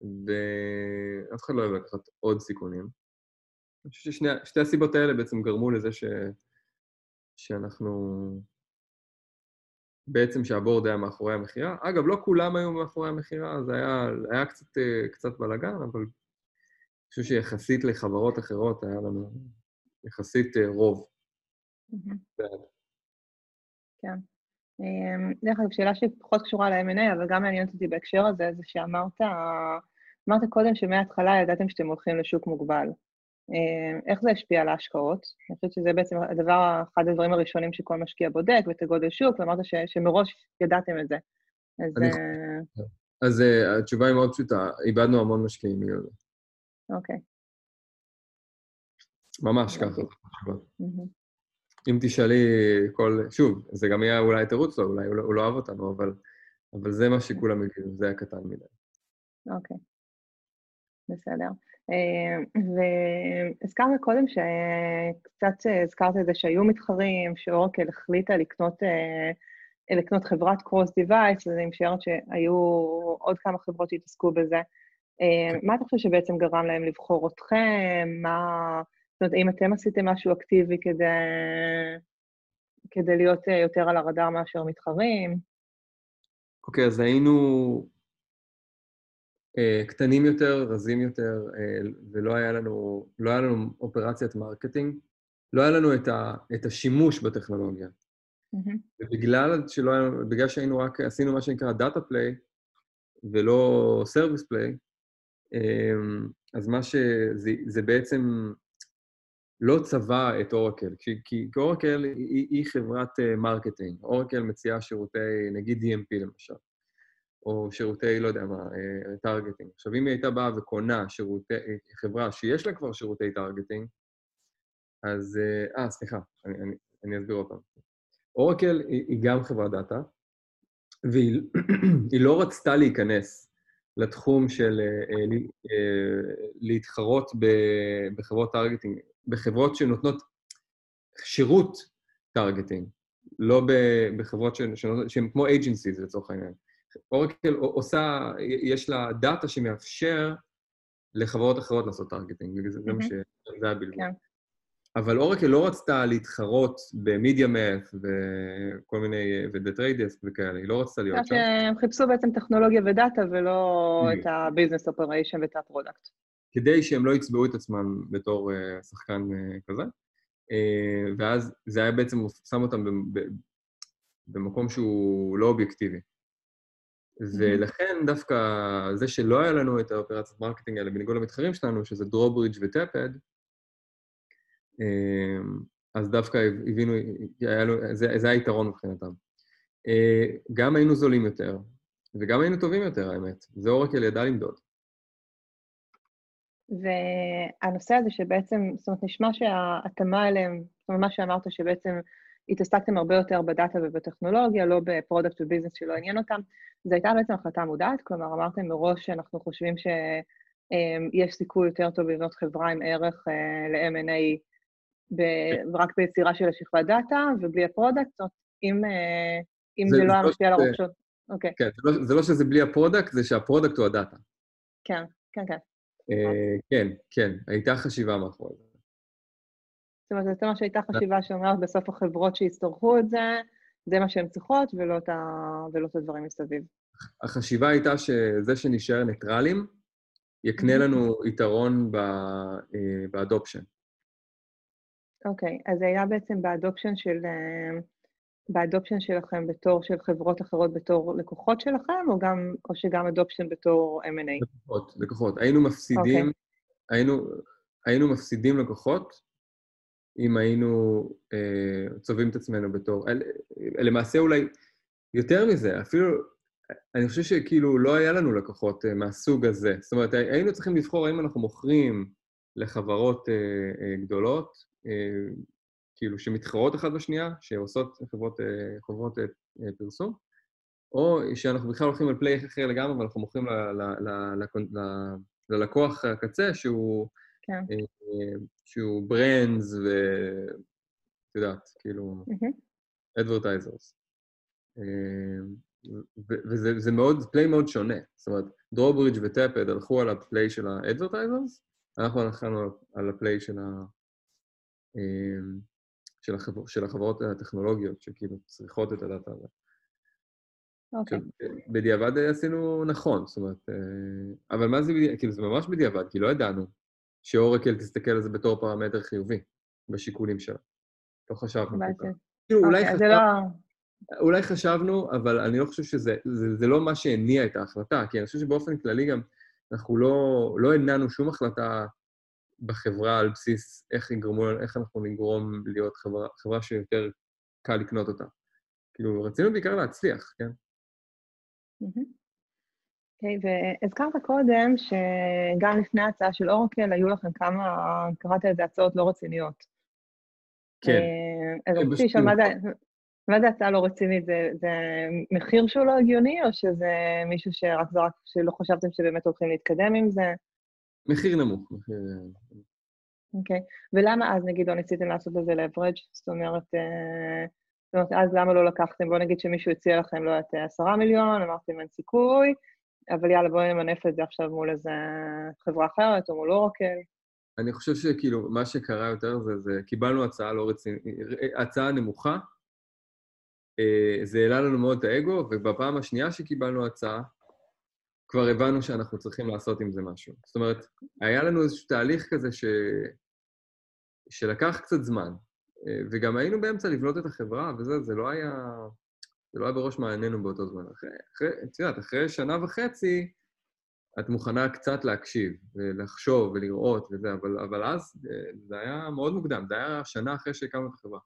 ואף אחד לא אוהב לקחת עוד סיכונים. אני חושב ששתי הסיבות האלה בעצם גרמו לזה ש... שאנחנו... בעצם שהבורד היה מאחורי המכירה. אגב, לא כולם היו מאחורי המכירה, זה היה, היה קצת, קצת בלאגן, אבל אני חושב שיחסית לחברות אחרות היה לנו יחסית אה, רוב. כן. אמ, דרך אגב, שאלה שפחות קשורה ל-M&A, אבל גם מעניינת אותי בהקשר הזה, זה שאמרת אמרת קודם שמההתחלה ידעתם שאתם הולכים לשוק מוגבל. אמ, איך זה השפיע על ההשקעות? אני חושבת שזה בעצם הדבר, אחד הדברים הראשונים שכל משקיע בודק, ואת הגודל שוק, ואמרת ש, שמראש ידעתם את זה. אז... אני... Uh... אז uh, התשובה היא מאוד פשוטה, איבדנו המון משקיעים בגלל זה. אוקיי. ממש ככה. אם תשאלי כל... שוב, זה גם יהיה אולי תירוץ לו, אולי הוא לא, הוא לא אהב אותנו, אבל, אבל זה מה שכולם הבינו, זה היה קטן מדי. אוקיי, בסדר. אה, והזכרת קודם שקצת הזכרת את זה שהיו מתחרים, שאורקל החליטה לקנות, אה, לקנות חברת קרוס דיווייס, אז אני משערת שהיו עוד כמה חברות שהתעסקו בזה. אה, מה אתה חושב שבעצם גרם להם לבחור אתכם? מה... זאת אומרת, האם אתם עשיתם משהו אקטיבי כדי, כדי להיות אה, יותר על הרדאר מאשר מתחרים? אוקיי, okay, אז היינו uh, קטנים יותר, רזים יותר, uh, ולא היה לנו, לא היה לנו אופרציית marketing, לא היה לנו את, ה, את השימוש בטכנולוגיה. Mm-hmm. ובגלל שלא היה, בגלל שהיינו רק, עשינו מה שנקרא data play, ולא service play, אז מה שזה זה בעצם לא צבע את אורקל, כי, אורקל היא, היא חברת marketing. Uh, אורקל מציעה שירותי, נגיד DMP למשל, או שירותי, לא יודע מה, targeting. Uh, עכשיו, אם היא הייתה באה וקונה שירותי, uh, חברה שיש לה כבר שירותי targeting, אז... אה, סליחה, אני, אני, אני אסביר עוד פעם. אורקל היא, היא גם חברת דאטה, והיא [clears throat] לא רצתה להיכנס לתחום של uh, uh, להתחרות בחברות targeting בחברות שנותנות שירות targeting, לא בחברות שהן כמו agencies לצורך העניין. אורקל עושה, יש לה דאטה שמאפשר לחברות אחרות לעשות targeting, זה מה שזה הבלבול. אבל אורקל לא רצתה להתחרות ב MediaMath וכל מיני, וב Trade Desk וכאלה, היא לא רצתה להיות שם. הם חיפשו בעצם טכנולוגיה ודאטה ולא את ה-business operation ואת ה product. כדי שהם לא יצבעו את עצמם בתור uh, שחקן uh, כזה. Uh, ואז זה היה בעצם, שם אותם במקום שהוא לא אובייקטיבי. ולכן דווקא זה שלא היה לנו את האופרציית marketing האלה, בניגוד למתחרים שלנו, שזה Drawbridge ו Tapad, אז דווקא הבינו, לו, זה, זה היתרון מבחינתם. גם היינו זולים יותר, וגם היינו טובים יותר, האמת. זה אורקל ידע למדוד. והנושא הזה שבעצם, זאת אומרת, נשמע שההתאמה אליהם, זאת אומרת, מה שאמרת שבעצם התעסקתם הרבה יותר בדאטה ובטכנולוגיה, לא ב product ו business שלא עניין אותם, זו הייתה בעצם החלטה מודעת, כלומר, אמרתם מראש שאנחנו חושבים שיש סיכוי יותר טוב לבנות חברה עם ערך אה, ל-M&A רק ביצירה של השכבת דאטה ובלי ה product, זאת אומרת, אם, אה, אם זה, זה לא היה לא משפיע על הראש אוקיי. כן, זה לא, זה לא שזה בלי ה product, זה שה product הוא הדאטה. כן, כן, כן. אה, כן, כן, הייתה חשיבה מאחורי זה. זאת אומרת, זה מה שהייתה חשיבה שאומרת בסוף החברות שיצטרכו את זה, זה מה שהן צריכות, ולא את, ה... ולא את הדברים מסביב. החשיבה הייתה שזה שנשאר ניטרלים, יקנה לנו יתרון אה, ב adoption. אוקיי, אז זה היה בעצם ב adoption של... אה, ב adoption שלכם בתור של חברות אחרות בתור לקוחות שלכם, או, גם, או שגם adoption בתור M&A? לקוחות, לקוחות. היינו מפסידים, okay. אוקיי. היינו, היינו מפסידים לקוחות אם היינו אה, צובעים את עצמנו בתור... אל, למעשה אולי יותר מזה, אפילו אני חושב שכאילו לא היה לנו לקוחות אה, מהסוג הזה. זאת אומרת, היינו צריכים לבחור האם אנחנו מוכרים לחברות אה, אה, גדולות, אה, כאילו שמתחרות אחת בשנייה, שעושות חברות, אה, חברות אה, פרסום, או שאנחנו בכלל הולכים על פליי אחר לגמרי, ואנחנו מוכרים ל, ל, ל, ל, ל, ללקוח הקצה שהוא, כן. אה, שהוא brands ו... את יודעת, כאילו, advertisers. וזה מאוד, play מאוד שונה. זאת אומרת, Drawbridge ו Tapad הלכו על ה play של ה advertisers, אנחנו הלכנו על ה play של, ה, של, החבר, של החברות הטכנולוגיות, שכאילו צריכות את הדאטה הזה. אוקיי. Okay. בדיעבד עשינו נכון, זאת אומרת, אה, אבל מה זה בדיעבד? כאילו, זה ממש בדיעבד, כי לא ידענו שאורקל תסתכל על זה בתור פרמטר חיובי בשיקולים שלה. לא חשבנו כל כך. כאילו, אולי, okay, אוקיי, חשב... לא... אולי חשבנו, אבל אני לא חושב שזה זה, זה לא מה שהניע את ההחלטה, כי אני חושב שבאופן כללי גם אנחנו לא, לא הנענו שום החלטה בחברה על בסיס איך, יגרמו, איך אנחנו נגרום להיות חברה, חברה שיותר קל לקנות אותה. כאילו, רצינו בעיקר להצליח, כן? אוקיי, והזכרת קודם שגם לפני ההצעה של אורקל היו לכם כמה, קראת לזה הצעות לא רציניות. כן. אז רציתי לשאול, מה זה הצעה לא רצינית? זה, זה מחיר שהוא לא הגיוני, או שזה מישהו שרק זרק, שלא חשבתם שבאמת הולכים להתקדם עם זה? מחיר נמוך. אוקיי, okay. ולמה אז נגיד לא ניסיתם לעשות את זה לברג'? זאת אומרת, אה, זאת אומרת, אז למה לא לקחתם? בואו נגיד שמישהו הציע לכם, לא יודעת, עשרה מיליון, אמרתם אין סיכוי, אבל יאללה, בואו נמנף את זה עכשיו מול איזה חברה אחרת, או מול אורקל. אני חושב שכאילו, מה שקרה יותר זה, זה קיבלנו הצעה לא רצינית, הצעה נמוכה, אה, זה העלה לנו מאוד את האגו, ובפעם השנייה שקיבלנו הצעה, כבר הבנו שאנחנו צריכים לעשות עם זה משהו. זאת אומרת, היה לנו איזשהו תהליך כזה ש... שלקח קצת זמן, אה, וגם היינו באמצע לבנות את החברה, וזה, זה לא היה... זה לא היה בראש מעיינינו באותו זמן. אחרי, אחרי, את יודעת, אחרי שנה וחצי, את מוכנה קצת להקשיב, ולחשוב, ולראות, וזה, אבל, אבל אז אה, זה היה מאוד מוקדם, זה היה שנה אחרי שהקמנו את החברה.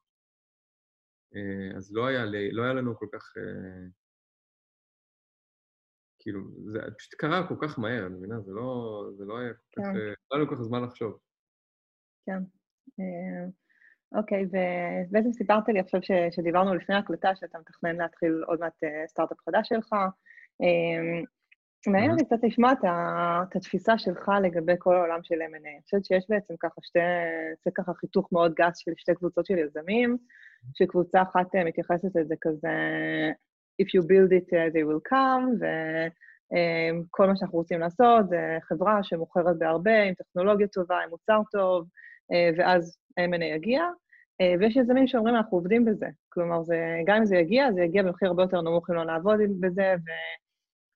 אה, אז לא היה, לא היה לנו כל כך... כאילו, זה פשוט קרה כל כך מהר, אני מבינה? זה לא, זה לא היה כל כך... כן. לא היה כל כך זמן לחשוב. כן. אוקיי, ובעצם סיפרת לי עכשיו ש, שדיברנו לפני ההקלטה, שאתה מתכנן להתחיל עוד מעט אה, סטארט-אפ חדש שלך. מעניין אותי קצת לשמוע את התפיסה שלך לגבי כל העולם של M&A. אני חושבת שיש בעצם ככה שתי, זה ככה חיתוך מאוד גס של שתי קבוצות של יזמים, שקבוצה אחת אה, מתייחסת לזה כזה, If you build it, uh, they will come, וכל מה שאנחנו רוצים לעשות זה חברה שמוכרת בהרבה, עם טכנולוגיה טובה, עם מוצר טוב, ואז M&A יגיע, אה, ויש יזמים שאומרים, אנחנו עובדים בזה. כלומר, זה, גם אם זה יגיע, זה יגיע במחיר הרבה יותר נמוך אם לא נעבוד בזה,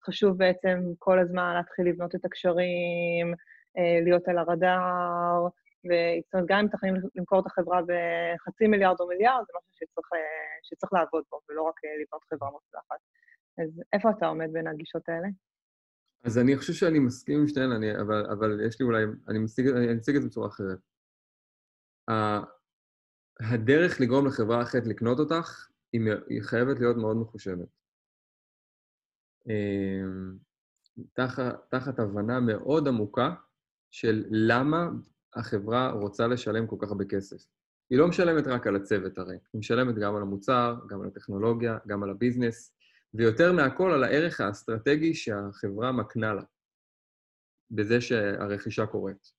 וחשוב בעצם כל הזמן להתחיל לבנות את הקשרים, אה, להיות על הרדאר, זאת אומרת, גם אם מתכננים למכור את החברה בחצי מיליארד או מיליארד, זה משהו שצריך, אה, שצריך לעבוד בו, ולא רק לבנות חברה מוצלחת. אז איפה אתה עומד בין הגישות האלה? אז אני חושב שאני מסכים עם שתיהן, אבל, אבל יש לי אולי, אני מציג, אני מציג את זה בצורה אחרת. הדרך לגרום לחברה אחרת לקנות אותך, היא חייבת להיות מאוד מחושבת. אמ, תחת, תחת הבנה מאוד עמוקה של למה החברה רוצה לשלם כל כך הרבה כסף. היא לא משלמת רק על הצוות הרי, היא משלמת גם על המוצר, גם על הטכנולוגיה, גם על הביזנס, ויותר מהכל על הערך האסטרטגי שהחברה מקנה לה, בזה שהרכישה קורית.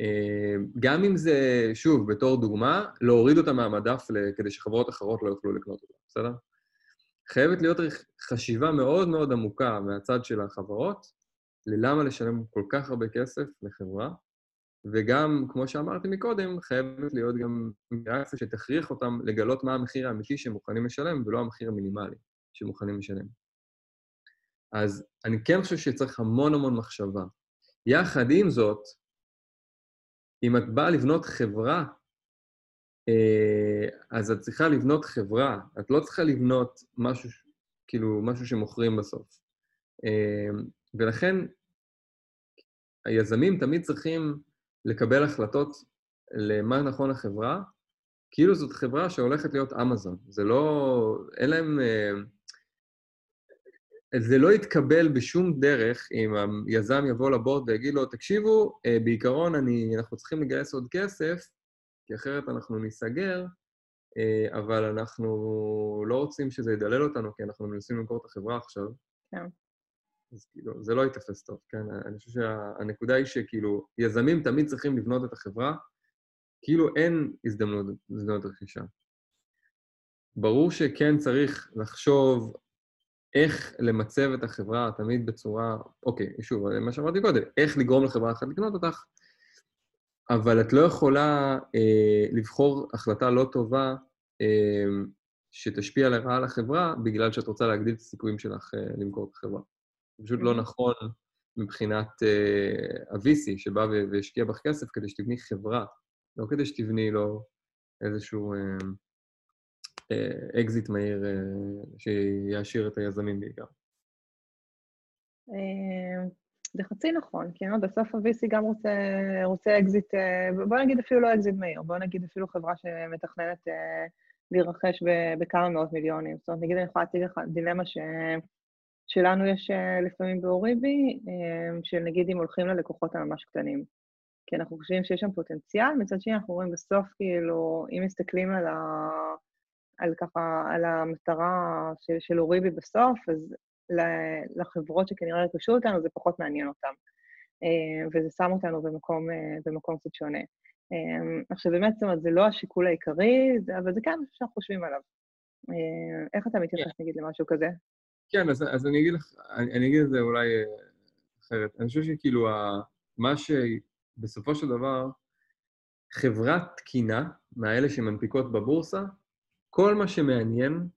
אה, גם אם זה, שוב, בתור דוגמה, להוריד אותה מהמדף כדי שחברות אחרות לא יוכלו לקנות אותה, בסדר? חייבת להיות חשיבה מאוד מאוד עמוקה מהצד של החברות, ללמה לשלם כל כך הרבה כסף לחברה, וגם, כמו שאמרתי מקודם, חייבת להיות גם ריאקציה שתכריח אותם לגלות מה המחיר האמיתי שהם מוכנים לשלם, ולא המחיר המינימלי שהם מוכנים לשלם. אז אני כן חושב שצריך המון המון מחשבה. יחד עם זאת, אם את באה לבנות חברה, אה, אז את צריכה לבנות חברה, את לא צריכה לבנות משהו, כאילו, משהו שמוכרים בסוף. אה, ולכן, היזמים תמיד צריכים לקבל החלטות למה נכון לחברה, כאילו זאת חברה שהולכת להיות אמזון. זה לא... אין להם... אה, זה לא יתקבל בשום דרך אם היזם יבוא לבורד ויגיד לו, תקשיבו, אה, בעיקרון אני, אנחנו צריכים לגייס עוד כסף, כי אחרת אנחנו ניסגר, אה, אבל אנחנו לא רוצים שזה ידלל אותנו, כי אנחנו מנסים למכור את החברה עכשיו. כן. אז כאילו, זה לא ייתפס טוב, כן? אני חושב שהנקודה היא שכאילו, יזמים תמיד צריכים לבנות את החברה, כאילו אין הזדמנות, הזדמנות רכישה. ברור שכן צריך לחשוב איך למצב את החברה תמיד בצורה, אוקיי, שוב, מה שאמרתי קודם, איך לגרום לחברה אחת לקנות אותך, אבל את לא יכולה אה, לבחור החלטה לא טובה אה, שתשפיע לרעה על החברה, בגלל שאת רוצה להגדיל את הסיכויים שלך אה, למכור את החברה. זה פשוט לא אוקיי. נכון מבחינת אה, ה-VC, שבא והשקיע בך כסף כדי שתבני חברה, לא כדי שתבני לו איזשהו אקזיט אה, אה, מהיר שיעשיר את היזמים בעיקר. זה חצי נכון, כי בסוף ה-VC גם רוצה, רוצה אקזיט, בוא נגיד אפילו לא אקזיט מהיר, בוא נגיד אפילו חברה שמתכננת להירכש בכמה מאות מיליונים. זאת אומרת, נגיד אני יכולה להציג לך דילמה ש... שלנו יש לפעמים באוריבי, שנגיד אם הולכים ללקוחות הממש קטנים. כי אנחנו חושבים שיש שם פוטנציאל, מצד שני אנחנו רואים בסוף, כאילו, אם מסתכלים על, ה... על ככה, על המטרה של, של אוריבי בסוף, אז לחברות שכנראה ירכשו אותנו, זה פחות מעניין אותם. אה, וזה שם אותנו במקום, אה, במקום קצת שונה. אה, עכשיו, באמת, זאת אומרת, זה לא השיקול העיקרי, אבל זה כן משהו שאנחנו חושבים עליו. איך אתה מתייחס, כן. נגיד, למשהו כזה? כן, אז, אז אני אגיד לך, אני, אני אגיד את זה אולי אחרת. אני חושב שכאילו, מה שבסופו של דבר, חברת תקינה, מהאלה שמנפיקות בבורסה, כל מה שמעניין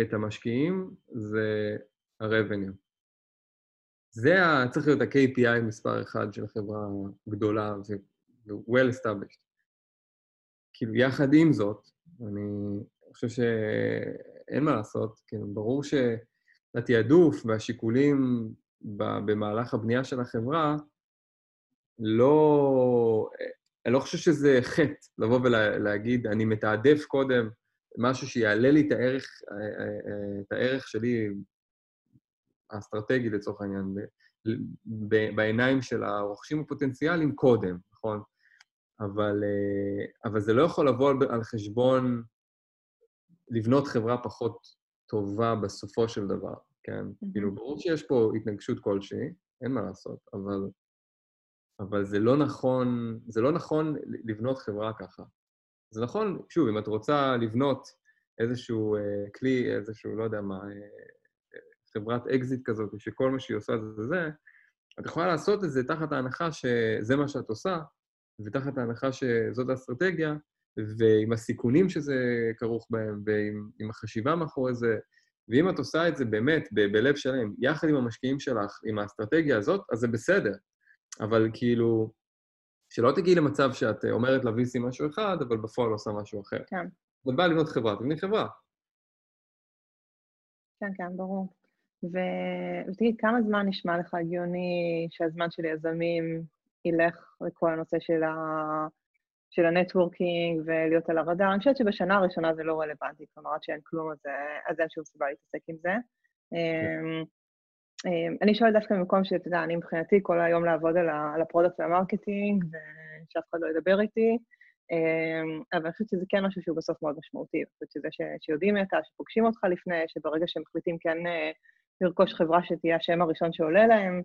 את המשקיעים זה ה-revenue. זה ה, צריך להיות ה-KPI מספר אחד של חברה גדולה ו-well established. כאילו, יחד עם זאת, אני חושב שאין מה לעשות, כאילו, ברור שהתעדוף והשיקולים במהלך הבנייה של החברה, לא... אני לא חושב שזה חטא לבוא ולהגיד, אני מתעדף קודם משהו שיעלה לי את הערך, את הערך שלי האסטרטגי לצורך העניין, בעיניים של הרוכשים הפוטנציאליים קודם, נכון? אבל, אבל זה לא יכול לבוא על חשבון לבנות חברה פחות טובה בסופו של דבר, כן? Mm-hmm. כאילו, ברור שיש פה התנגשות כלשהי, אין מה לעשות, אבל, אבל זה לא נכון, זה לא נכון לבנות חברה ככה. זה נכון, שוב, אם את רוצה לבנות איזשהו אה, כלי, איזשהו, לא יודע מה, אה, חברת אקזיט כזאת, שכל מה שהיא עושה זה זה, את יכולה לעשות את זה תחת ההנחה שזה מה שאת עושה, ותחת ההנחה שזאת האסטרטגיה, ועם הסיכונים שזה כרוך בהם, ועם החשיבה מאחורי זה, ואם את עושה את זה באמת ב- בלב שלם, יחד עם המשקיעים שלך, עם האסטרטגיה הזאת, אז זה בסדר. אבל כאילו, שלא תגיעי למצב שאת אומרת ל-VC משהו אחד, אבל בפועל עושה משהו אחר. כן. את באה לבנות חברה, תבני חברה. כן, כן, ברור. ו... ותגיד, כמה זמן נשמע לך הגיוני שהזמן של יזמים ילך לכל הנושא של, ה... של ה networking ולהיות על הרדאר? אני חושבת שבשנה הראשונה זה לא רלוונטי, כלומר, עד שאין כלום, אז, אז אין שום סיבה להתעסק עם זה. כן. אמ, אמ, אני שואלת דווקא במקום שאתה יודע, אני מבחינתי כל היום לעבוד על, על ה product וה marketing, ושאף אחד לא ידבר איתי, אמ, אבל אני חושבת שזה כן משהו שהוא בסוף מאוד משמעותי. אני חושבת שזה ש, שיודעים אתה, שפוגשים אותך לפני, שברגע שהם מחליטים כן אה, לרכוש חברה שתהיה השם הראשון שעולה להם,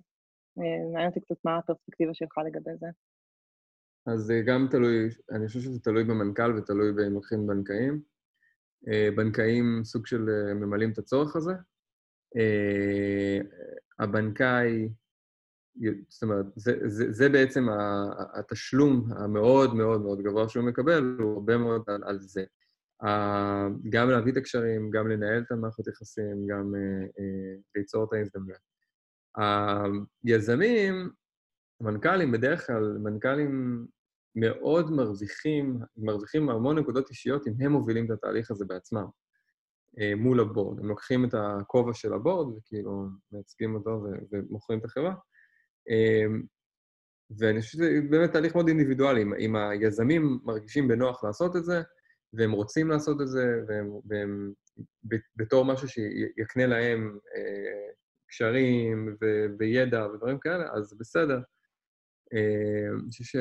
אה, מעניין אותי קצת מה הפרספקטיבה שלך לגבי זה. אז זה גם תלוי, אני חושב שזה תלוי במנכ"ל ותלוי אם לוקחים בנקאים. אה, בנקאים סוג של ממלאים את הצורך הזה. הבנקאי, זאת אומרת, זה, זה, זה בעצם התשלום המאוד מאוד מאוד גבוה שהוא מקבל, הוא הרבה מאוד על, על זה. גם להביא את הקשרים, גם לנהל את המערכות יחסים, גם ליצור את ההזדמנויות. היזמים, מנכ"לים, בדרך כלל, מנכ"לים מאוד מרוויחים, מרוויחים המון נקודות אישיות אם הם מובילים את התהליך הזה בעצמם, uh, מול הבורד. הם לוקחים את הכובע של הבורד וכאילו מייצגים אותו ומוכרים את החברה. אמ, ואני חושב שזה באמת תהליך מאוד אינדיבידואלי. אם היזמים מרגישים בנוח לעשות את זה, והם רוצים לעשות את זה, והם, והם בתור משהו שיקנה להם אה, קשרים וידע ודברים כאלה, אז בסדר. אה, אני חושב ש...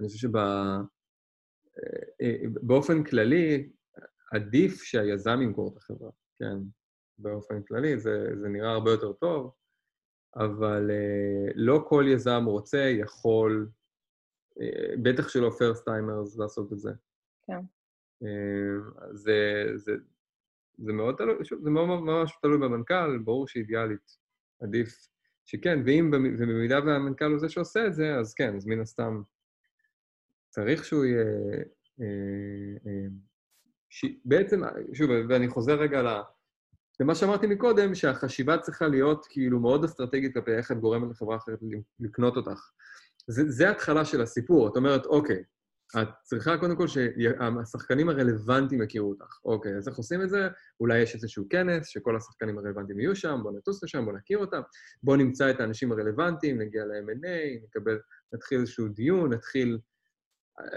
אני חושב שבאופן אה, כללי, עדיף שהיזם ימכור את החברה, כן? באופן כללי, זה, זה נראה הרבה יותר טוב, אבל אה, לא כל יזם רוצה, יכול, אה, בטח שלא first timers לעשות את זה. כן. אה, זה, זה, זה מאוד תלוי, שוב, זה ממש תלוי במנכ"ל, ברור שאידיאלית עדיף שכן, ואם במידה והמנכ"ל הוא זה שעושה את זה, אז כן, אז מן הסתם צריך שהוא יהיה... אה, אה, ש... בעצם, שוב, ואני חוזר רגע ל... למה שאמרתי מקודם, שהחשיבה צריכה להיות כאילו מאוד אסטרטגית כלפי איך את גורמת לחברה אחרת לקנות אותך. זה, זה התחלה של הסיפור. את אומרת, אוקיי, את צריכה קודם כל שהשחקנים הרלוונטיים יכירו אותך. אוקיי, אז איך עושים את זה? אולי יש איזשהו כנס שכל השחקנים הרלוונטיים יהיו שם, בואו נטוס לשם, בואו נכיר אותם, בואו נמצא את האנשים הרלוונטיים, נגיע ל-M&A, נקבל, נתחיל איזשהו דיון, נתחיל...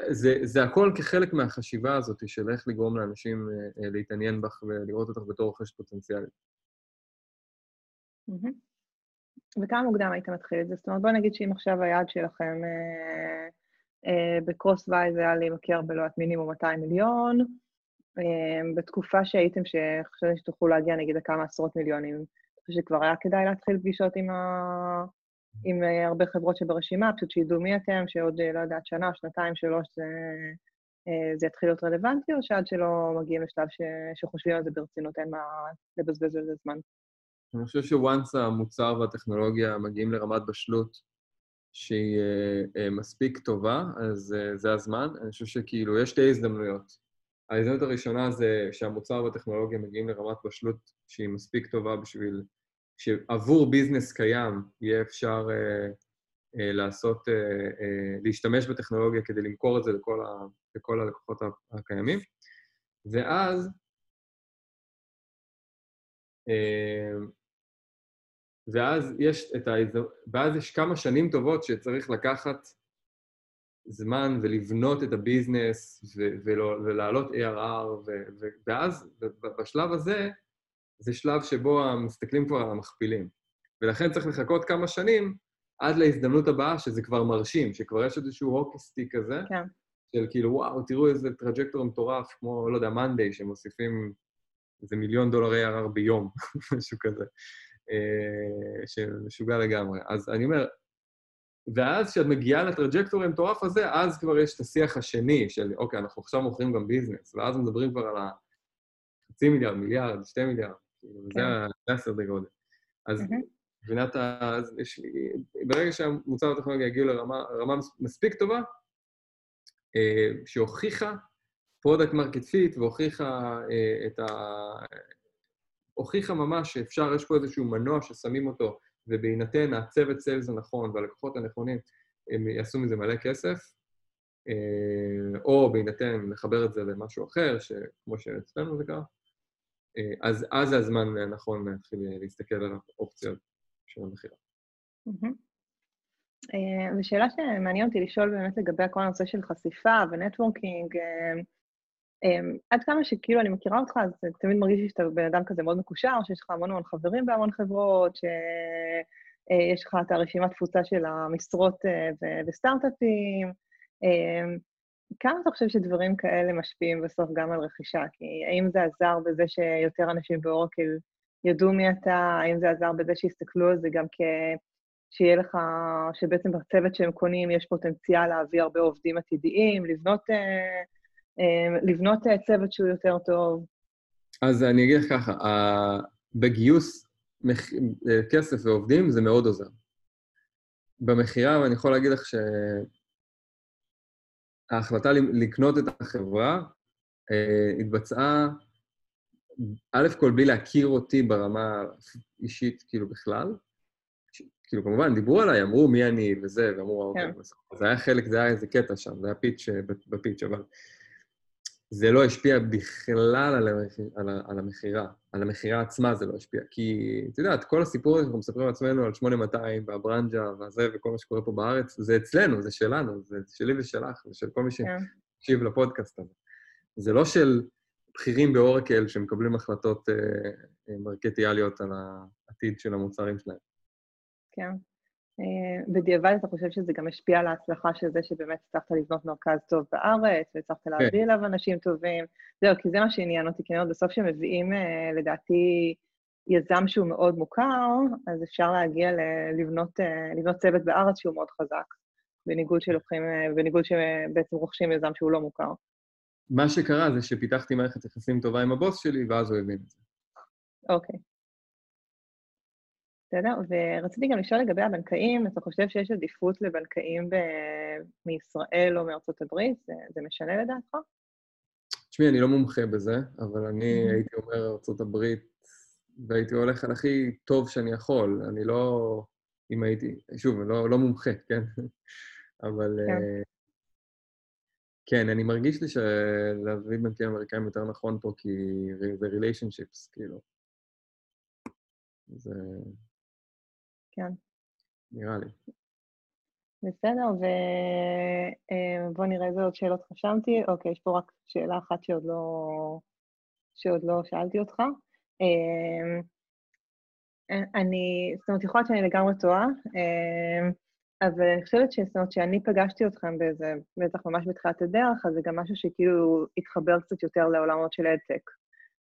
זה, זה הכל כחלק מהחשיבה הזאת של איך לגרום לאנשים אה, אה, להתעניין בך ולראות אותך בתור רוכשת פוטנציאלית. וכמה מוקדם היית מתחיל את זה? זאת אומרת, בוא נגיד שאם עכשיו היעד שלכם אה, בקרוס וייז היה להימכר בלא את מינימום 200 מיליון, אה, בתקופה שהייתם, שחשבתם שתוכלו להגיע נגיד לכמה עשרות מיליונים, שכבר היה כדאי להתחיל פגישות עם, ה... עם אה, הרבה חברות שברשימה, פשוט שידעו מי אתם, שעוד, לא יודעת, שנה, שנתיים, שלוש, זה, זה יתחיל להיות רלוונטי, או שעד שלא מגיעים לשלב ש... שחושבים על זה ברצינות, אין מה לבזבז על זה זמן? אני חושב שוואנס המוצר והטכנולוגיה מגיעים לרמת בשלות שהיא uh, מספיק טובה, אז uh, זה הזמן. אני חושב שכאילו, יש שתי הזדמנויות. ההזדמנות הראשונה זה שהמוצר והטכנולוגיה מגיעים לרמת בשלות שהיא מספיק טובה בשביל שעבור ביזנס קיים יהיה אפשר uh, uh, לעשות, uh, uh, להשתמש בטכנולוגיה כדי למכור את זה לכל, ה, לכל הלקוחות הקיימים. ואז uh, ואז יש, את ההזד... ואז יש כמה שנים טובות שצריך לקחת זמן ולבנות את ה business ו- ולא, ולהעלות ARR, ו- ו- ואז בשלב הזה, זה שלב שבו מסתכלים כבר על המכפילים. ולכן צריך לחכות כמה שנים עד להזדמנות הבאה, שזה כבר מרשים, שכבר יש איזשהו hockey stick כזה, כן. של כאילו, וואו, תראו איזה trajectory מטורף, כמו, לא יודע, monday, שמוסיפים איזה מיליון דולר ARR ביום, [laughs] משהו כזה. אה, שמשוגע לגמרי. אז אני אומר, ואז כשאת מגיעה ל trajectory המטורף הזה, אז כבר יש את השיח השני של, אוקיי, אנחנו עכשיו מוכרים גם business, ואז מדברים כבר על החצי מיליארד, מיליארד, שתי מיליארד, כאילו, כן. זה הסדר גודל. אז מבחינת ה... יש, ברגע שהמוצר הטכנולוגיה יגיעו לרמה מספיק טובה, אה, שהוכיחה product market fit והוכיחה אה, את ה... הוכיחה ממש שאפשר, יש פה איזשהו מנוע ששמים אותו, ובהינתן הצוות sales הנכון והלקוחות הנכונים, הם יעשו מזה מלא כסף, אה, או בהינתן לחבר את זה למשהו אחר, כמו שאצלנו זה קרה, אה, אז, אז זה הזמן הנכון להתחיל להסתכל על האופציות של המכירה. אה, ושאלה שמעניין אותי לשאול באמת לגבי כל הנושא של חשיפה ונטוורקינג, עד כמה שכאילו אני מכירה אותך, אז תמיד מרגיש לי שאתה בן אדם כזה מאוד מקושר, שיש לך המון המון חברים בהמון חברות, שיש לך את הרשימת תפוצה של המשרות uh, וסטארט-אפים. Um, כמה אתה חושב שדברים כאלה משפיעים בסוף גם על רכישה? כי האם זה עזר בזה שיותר אנשים באורקל ידעו מי אתה? האם זה עזר בזה שיסתכלו על זה גם כ... שיהיה לך, שבעצם בצוות שהם קונים יש פוטנציאל להביא הרבה עובדים עתידיים, לבנות... Uh, אמ, לבנות אה, צוות שהוא יותר טוב. אז אני אגיד לך ככה, בגיוס אה, כסף ועובדים זה מאוד עוזר. במכירה, ואני יכול להגיד לך שההחלטה לקנות את החברה אה, התבצעה, א' כל בלי להכיר אותי ברמה אישית, כאילו בכלל. כאילו, כמובן, דיברו עליי, אמרו מי אני וזה, ואמרו, אוקיי, כן. זה היה חלק, זה היה איזה קטע שם, זה היה פיץ' בפיץ', אבל זה לא השפיע בכלל על, המחיר, על, על המכירה. על המכירה עצמה זה לא השפיע. כי, את יודעת, כל הסיפור הזה שאנחנו מספרים לעצמנו על 8200 והברנג'ה והזה וכל מה שקורה פה בארץ, זה אצלנו, זה שלנו, זה שלי ושלך, זה של כל מי כן. שהקשיב לפודקאסט הזה. זה לא של בכירים באורקל שמקבלים החלטות אה, אה, מרקטיאליות על העתיד של המוצרים שלהם. כן. אה, בדיעבד אתה חושב שזה גם השפיע על ההצלחה של זה שבאמת הצלחת לבנות מרכז טוב בארץ, והצלחת להביא אליו אנשים טובים. זהו, כי זה מה שעניין אותי, כי בסוף שמביאים, אה, לדעתי, יזם שהוא מאוד מוכר, אז אפשר להגיע לבנות, אה, לבנות צוות בארץ שהוא מאוד חזק, בניגוד שלוקחים, בניגוד שבעצם רוכשים יזם שהוא לא מוכר. מה שקרה זה שפיתחתי מערכת יחסים טובה עם הבוס שלי, ואז הוא הבין את זה. אוקיי. בסדר, ורציתי גם לשאול לגבי הבנקאים, אתה חושב שיש עדיפות לבנקאים ב... מישראל או מארצות הברית? זה, זה משנה לדעתך? תשמעי, אני לא מומחה בזה, אבל אני Mhm. הייתי אומר ארצות הברית, והייתי הולך על הכי טוב שאני יכול. אני לא... אם הייתי... שוב, לא, לא מומחה, כן? [laughs] אבל... כן. אה, כן, אני מרגיש לי שלהביא בנקים אמריקאים יותר נכון פה, כי זה relationships, כאילו. זה כן. נראה לי. בסדר, ובואו נראה איזה עוד שאלות חשבתי. אוקיי, יש פה רק שאלה אחת שעוד לא, שעוד לא שאלתי אותך. אמ, אני, זאת אומרת, יכול להיות שאני לגמרי טועה, אמ, אבל אני חושבת ש- זאת אומרת, שאני פגשתי אתכם באיזה, בטח ממש בתחילת הדרך, אז זה גם משהו שכאילו התחבר קצת יותר לעולמות של אדטק,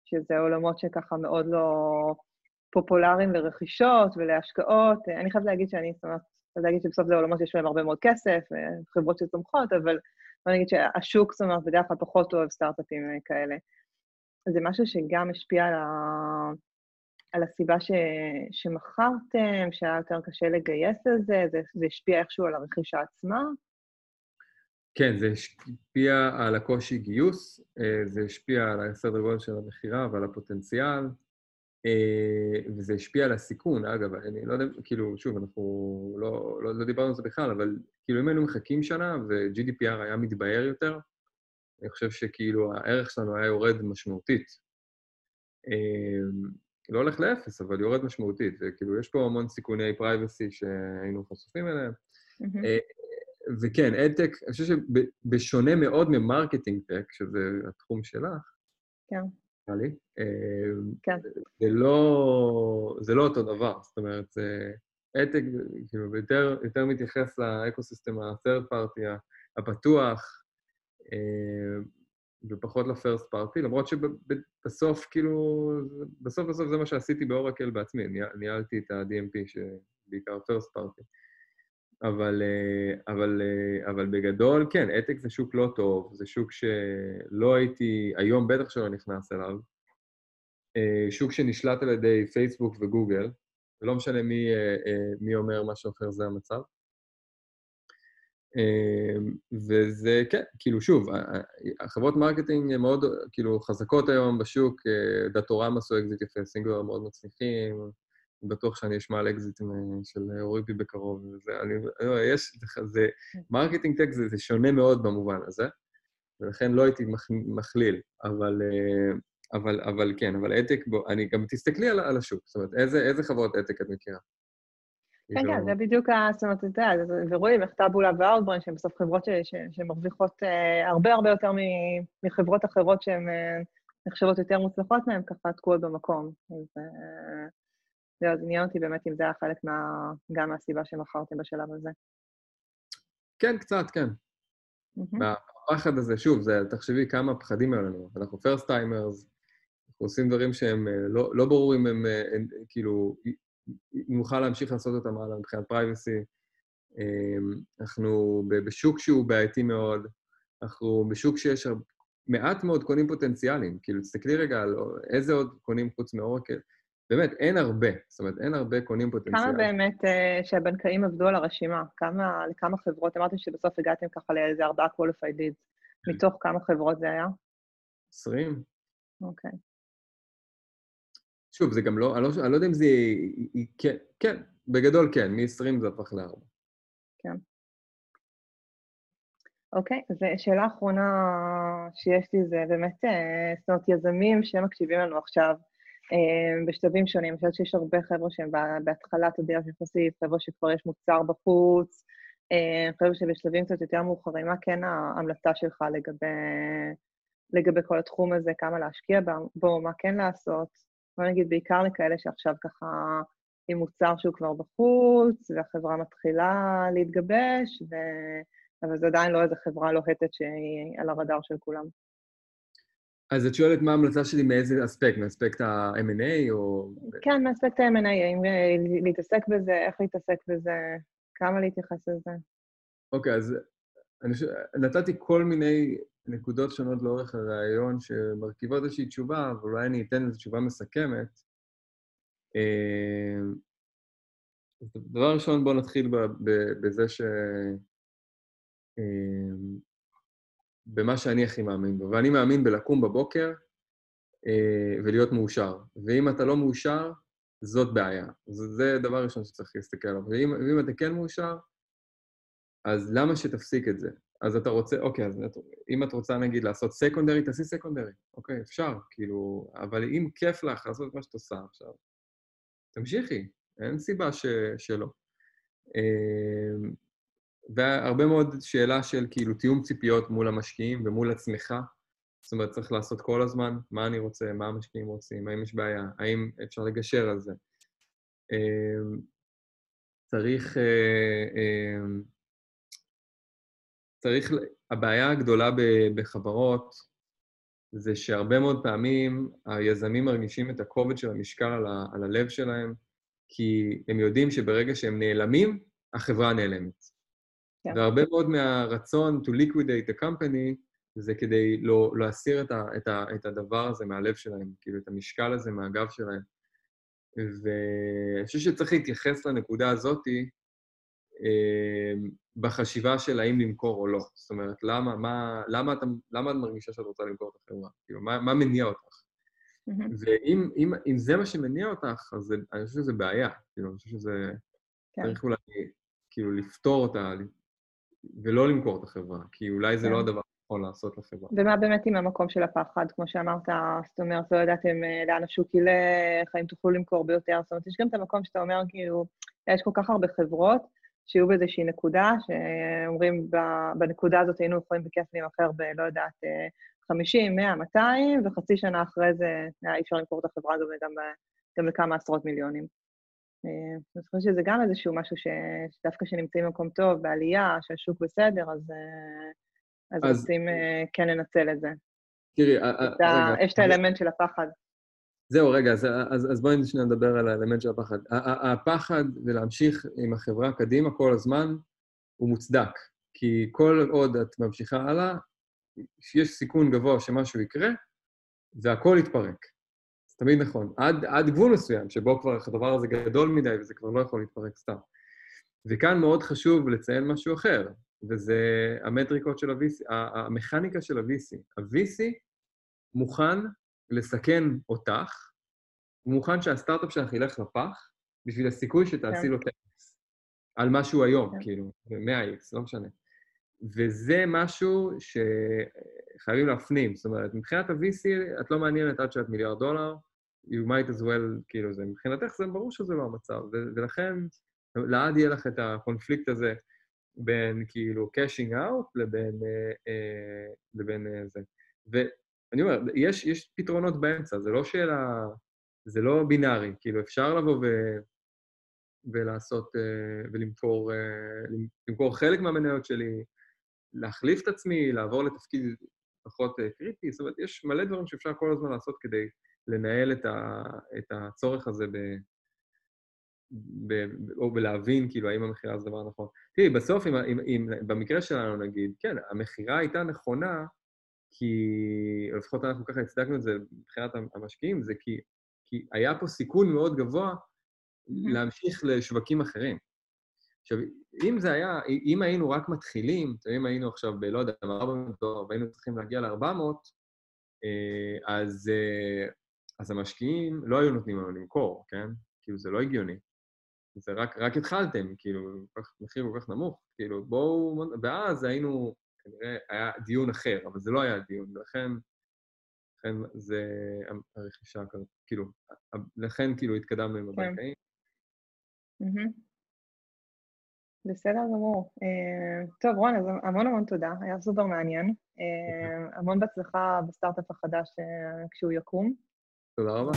שזה עולמות שככה מאוד לא פופולריים לרכישות ולהשקעות. אני חייבת להגיד שאני, זאת אומרת, חייבת להגיד שבסוף זה עולמות שיש להם הרבה מאוד כסף, אה, חברות שצומחות, אבל בוא נגיד שהשוק, זאת אומרת, בדרך כלל פחות אוהב סטארט-אפים אה, כאלה. זה משהו שגם השפיע על, ה... על הסיבה ש... שמכרתם, שהיה יותר קשה לגייס לזה, זה, זה השפיע איכשהו על הרכישה עצמה. כן, זה השפיע על הקושי גיוס, אה, זה השפיע על הסדר גודל של המכירה ועל הפוטנציאל, וזה השפיע על הסיכון. אגב, אני לא יודע, כאילו, שוב, אנחנו לא, לא, לא דיברנו על זה בכלל, אבל כאילו, אם היינו מחכים שנה ו-GDPR היה מתבהר יותר, אני חושב שכאילו הערך שלנו היה יורד משמעותית. אה, לא הולך לאפס, אבל יורד משמעותית, וכאילו, יש פה המון סיכוני privacy שהיינו חשופים אליהם. אה, וכן, ad tech, אני חושב שבשונה מאוד מ marketing tech, שזה התחום שלך, כן. נראה לי, אה, כן. זה לא, זה לא אותו דבר. זאת אומרת, זה ad tech, כאילו, יותר, יותר מתייחס ל ecosystem ה-third party, הפתוח, אה, ופחות ל-first party, למרות שבסוף, כאילו, בסוף בסוף זה מה שעשיתי באורקל בעצמי, ניהל- ניהלתי את ה-DMP, שבעיקר first party. אבל, אה, אבל, אה, אבל בגדול, כן, אתק זה שוק לא טוב, זה שוק שלא הייתי, היום בטח שלא נכנס אליו. אה, שוק שנשלט על ידי פייסבוק וגוגל, ולא משנה מי, מי אומר משהו אחר, זה המצב. וזה, כן, כאילו, שוב, החברות marketing הן מאוד, כאילו, חזקות היום בשוק, Datorama עשו אקזיט יפה, Singular מאוד מצליחים, בטוח שאני אשמע על אקזיטים אה, של Oribi בקרוב. וזה, אני, לא, יש, זה, זה, marketing tech זה, זה שונה מאוד במובן הזה, ולכן לא הייתי מכ, מכליל, אבל, אה, אבל, אבל כן, אבל ad tech, בוא, אני גם תסתכלי על, על השוק, זאת אומרת, איזה, איזה חברות ad tech את מכירה? כן, כן, זה בדיוק ה... זאת אומרת, אתה יודע, זה- ורואים איך Taboola ו Outbrain, שהן בסוף חברות שמרוויחות אה, הרבה הרבה יותר מחברות אחרות שהן אה, נחשבות יותר מוצלחות מהן, ככה תקועות במקום. אז אה, זהו, זה עניין אותי באמת אם זה היה חלק מה... גם מהסיבה שמכרתם בשלב הזה. כן, קצת, כן. מהמם. הפחד הזה, שוב, זה, תחשבי כמה פחדים היו לנו. אנחנו first timers, אנחנו עושים דברים שהם אה, לא, לא ברור אם הם, אה, הם כאילו, נוכל להמשיך לעשות אותם הלאה מבחינת פרייבסי. אנחנו ב- בשוק שהוא בעייתי מאוד, אנחנו בשוק שיש מעט מאוד קונים פוטנציאליים. כאילו, תסתכלי רגע על איזה עוד קונים חוץ מאורקל. באמת, אין הרבה. זאת אומרת, אין הרבה קונים כמה פוטנציאליים. באמת אה, שהבנקאים עבדו על הרשימה? כמה, לכמה חברות? אמרתם שבסוף הגעתם ככה לאיזה ארבעה qualified leads. כן. מתוך כמה חברות זה היה? 20? אוקיי. שוב, זה גם לא, אני לא, אני לא יודע אם זה... כן, כן, בגדול כן, מ-20 זה הפך ל-4. אוקיי, ושאלה אחרונה שיש לי זה באמת, אה, זאת אומרת, יזמים שמקשיבים לנו עכשיו אה, בשלבים שונים, אני חושבת שיש הרבה חבר'ה שהם בהתחלת הדרך יחסית, חבר'ה שכבר יש מוצר בחוץ, אה, חבר'ה שבשלבים קצת יותר מאוחרים, מה כן ההמלצה שלך לגבי, לגבי כל התחום הזה, כמה להשקיע בו, מה כן לעשות? בוא נגיד בעיקר לכאלה שעכשיו ככה עם מוצר שהוא כבר בחוץ, והחברה מתחילה להתגבש, ו... אבל זה עדיין לא איזו חברה לוהטת שהיא על הרדאר של כולם. אז את שואלת מה ההמלצה שלי מאיזה אספקט, מאספקט ה-M&A או... כן, מאספקט ה-M&A, האם להתעסק בזה, איך להתעסק בזה, כמה להתייחס לזה. אוקיי, אז אני חושב, נתתי כל מיני נקודות שונות לאורך הראיון שמרכיבות איזושהי תשובה, אבל אולי אני אתן איזו תשובה מסכמת. אה, דבר ראשון, בואו נתחיל בזה ש... במה שאני הכי מאמין בו. ואני מאמין בלקום בבוקר אה, ולהיות מאושר. ואם אתה לא מאושר, זאת בעיה. זה, זה דבר ראשון שצריך להסתכל עליו. ואם, ואם אתה כן מאושר, אז למה שתפסיק את זה? אז אתה רוצה, אוקיי, אז אם את רוצה נגיד לעשות סקונדרי, תעשי סקונדרי. אוקיי, אפשר, כאילו, אבל אם כיף לך לעשות את מה שאת עושה עכשיו, תמשיכי, אין סיבה ש, שלא. אה, והרבה מאוד שאלה של כאילו תיאום ציפיות מול המשקיעים ומול עצמך. זאת אומרת, צריך לעשות כל הזמן מה אני רוצה, מה המשקיעים רוצים, האם יש בעיה, האם אפשר לגשר על זה. אמ, צריך... אה, אמ, צריך... הבעיה הגדולה בחברות זה שהרבה מאוד פעמים היזמים מרגישים את הכובד של המשקל על, ה, על הלב שלהם, כי הם יודעים שברגע שהם נעלמים, החברה נעלמת. כן. והרבה מאוד מהרצון to liquidate the company זה כדי לא, להסיר את, ה, את, ה, את הדבר הזה מהלב שלהם, כאילו את המשקל הזה מהגב שלהם. ואני חושב שצריך להתייחס לנקודה הזאתי אה, בחשיבה של האם למכור או לא. זאת אומרת, למה, מה, למה, אתה, למה את מרגישה שאת רוצה למכור את החברה? כאילו, מה, מה מניע אותך? ואם אם, אם זה מה שמניע אותך, אז זה, אני חושב שזה בעיה. כאילו, אני חושב שזה... כן. צריך אולי כאילו לפתור אותה, ולא למכור את החברה, כי אולי זה לא כן. לא הדבר הנכון לעשות לחברה. ומה באמת עם המקום של הפחד, כמו שאמרת, זאת אומרת, לא ידעתם אה, לאן השוק ילך, האם תוכלו למכור ביותר, זאת אומרת, יש גם את המקום שאתה אומר, כאילו, יש כל כך הרבה חברות, שיהיו באיזושהי נקודה, שאומרים, בנקודה הזאת היינו יכולים בכיף להימכר ב, לא יודעת, 50, 100, 200, וחצי שנה אחרי זה אי אפשר למכור את החברה הזו גם, גם בכמה עשרות מיליונים. אה, אני חושבת שזה גם איזשהו משהו שדווקא כשנמצאים במקום טוב, בעלייה, שהשוק בסדר, אז, אה, אז, אז רוצים אה, כן לנצל את זה. תראי, רגע. יש את האלמנט של הפחד. זהו, רגע, אז, אז, אז בואי שנייה נדבר על האלמנט של הפחד. הפחד ולהמשיך עם החברה קדימה כל הזמן הוא מוצדק, כי כל עוד את ממשיכה הלאה, יש סיכון גבוה שמשהו יקרה, והכול יתפרק. זה תמיד נכון. עד, עד גבול מסוים, שבו כבר הדבר הזה גדול מדי וזה כבר לא יכול להתפרק סתם. וכאן מאוד חשוב לציין משהו אחר, וזה המטריקות של ה-VC, המכניקה של ה-VC. ה-VC מוכן לסכן אותך, הוא מוכן שהסטארט-אפ שלך ילך לפח בשביל הסיכוי שתעשי לו טקס. על משהו היום, כן. כאילו, 100x, לא משנה. וזה משהו שחייבים להפנים. זאת אומרת, מבחינת ה-VC, את לא מעניינת עד שאת מיליארד דולר, you might as well, כאילו, זה, מבחינתך זה ברור שזה לא המצב, ולכן לעד יהיה לך את הקונפליקט הזה בין כאילו cashing out לבין, אה, אה, לבין אה, זה. ואני אומר, יש, יש פתרונות באמצע, זה לא שאלה, זה לא בינארי, כאילו, אפשר לבוא ו... ולעשות, אה, ולמכור אה, חלק מהמניות שלי, להחליף את עצמי, לעבור לתפקיד פחות אה, קריטי, זאת אומרת, יש מלא דברים שאפשר כל הזמן לעשות כדי לנהל את, ה, את הצורך הזה ב... ב, או בלהבין, כאילו, האם המכירה זה דבר נכון. תראי, בסוף, אם, אם, אם, במקרה שלנו, נגיד, כן, המכירה הייתה נכונה, כי, לפחות אנחנו ככה הצדקנו את זה מבחינת המשקיעים, זה כי, כי היה פה סיכון מאוד גבוה להמשיך לשווקים אחרים. עכשיו, אם זה היה, אם היינו רק מתחילים, אם היינו עכשיו ב, לא יודע, ב-400 דולר והיינו צריכים להגיע ל-400, אה, אז, אה, אז המשקיעים לא היו נותנים לנו למכור, כן? כאילו, זה לא הגיוני. זה רק, רק התחלתם, כאילו, מחיר כל כך נמוך, כאילו, בואו... ואז היינו כנראה היה דיון אחר, אבל זה לא היה דיון, ולכן לכן זה הרכישה, כאילו, לכן כאילו התקדמנו עם כן. הבנקאים. בסדר גמור. אה, טוב, רון, אז המון המון תודה, היה סופר מעניין. אה, המון בהצלחה בסטארט-אפ החדש כשהוא יקום. תודה רבה.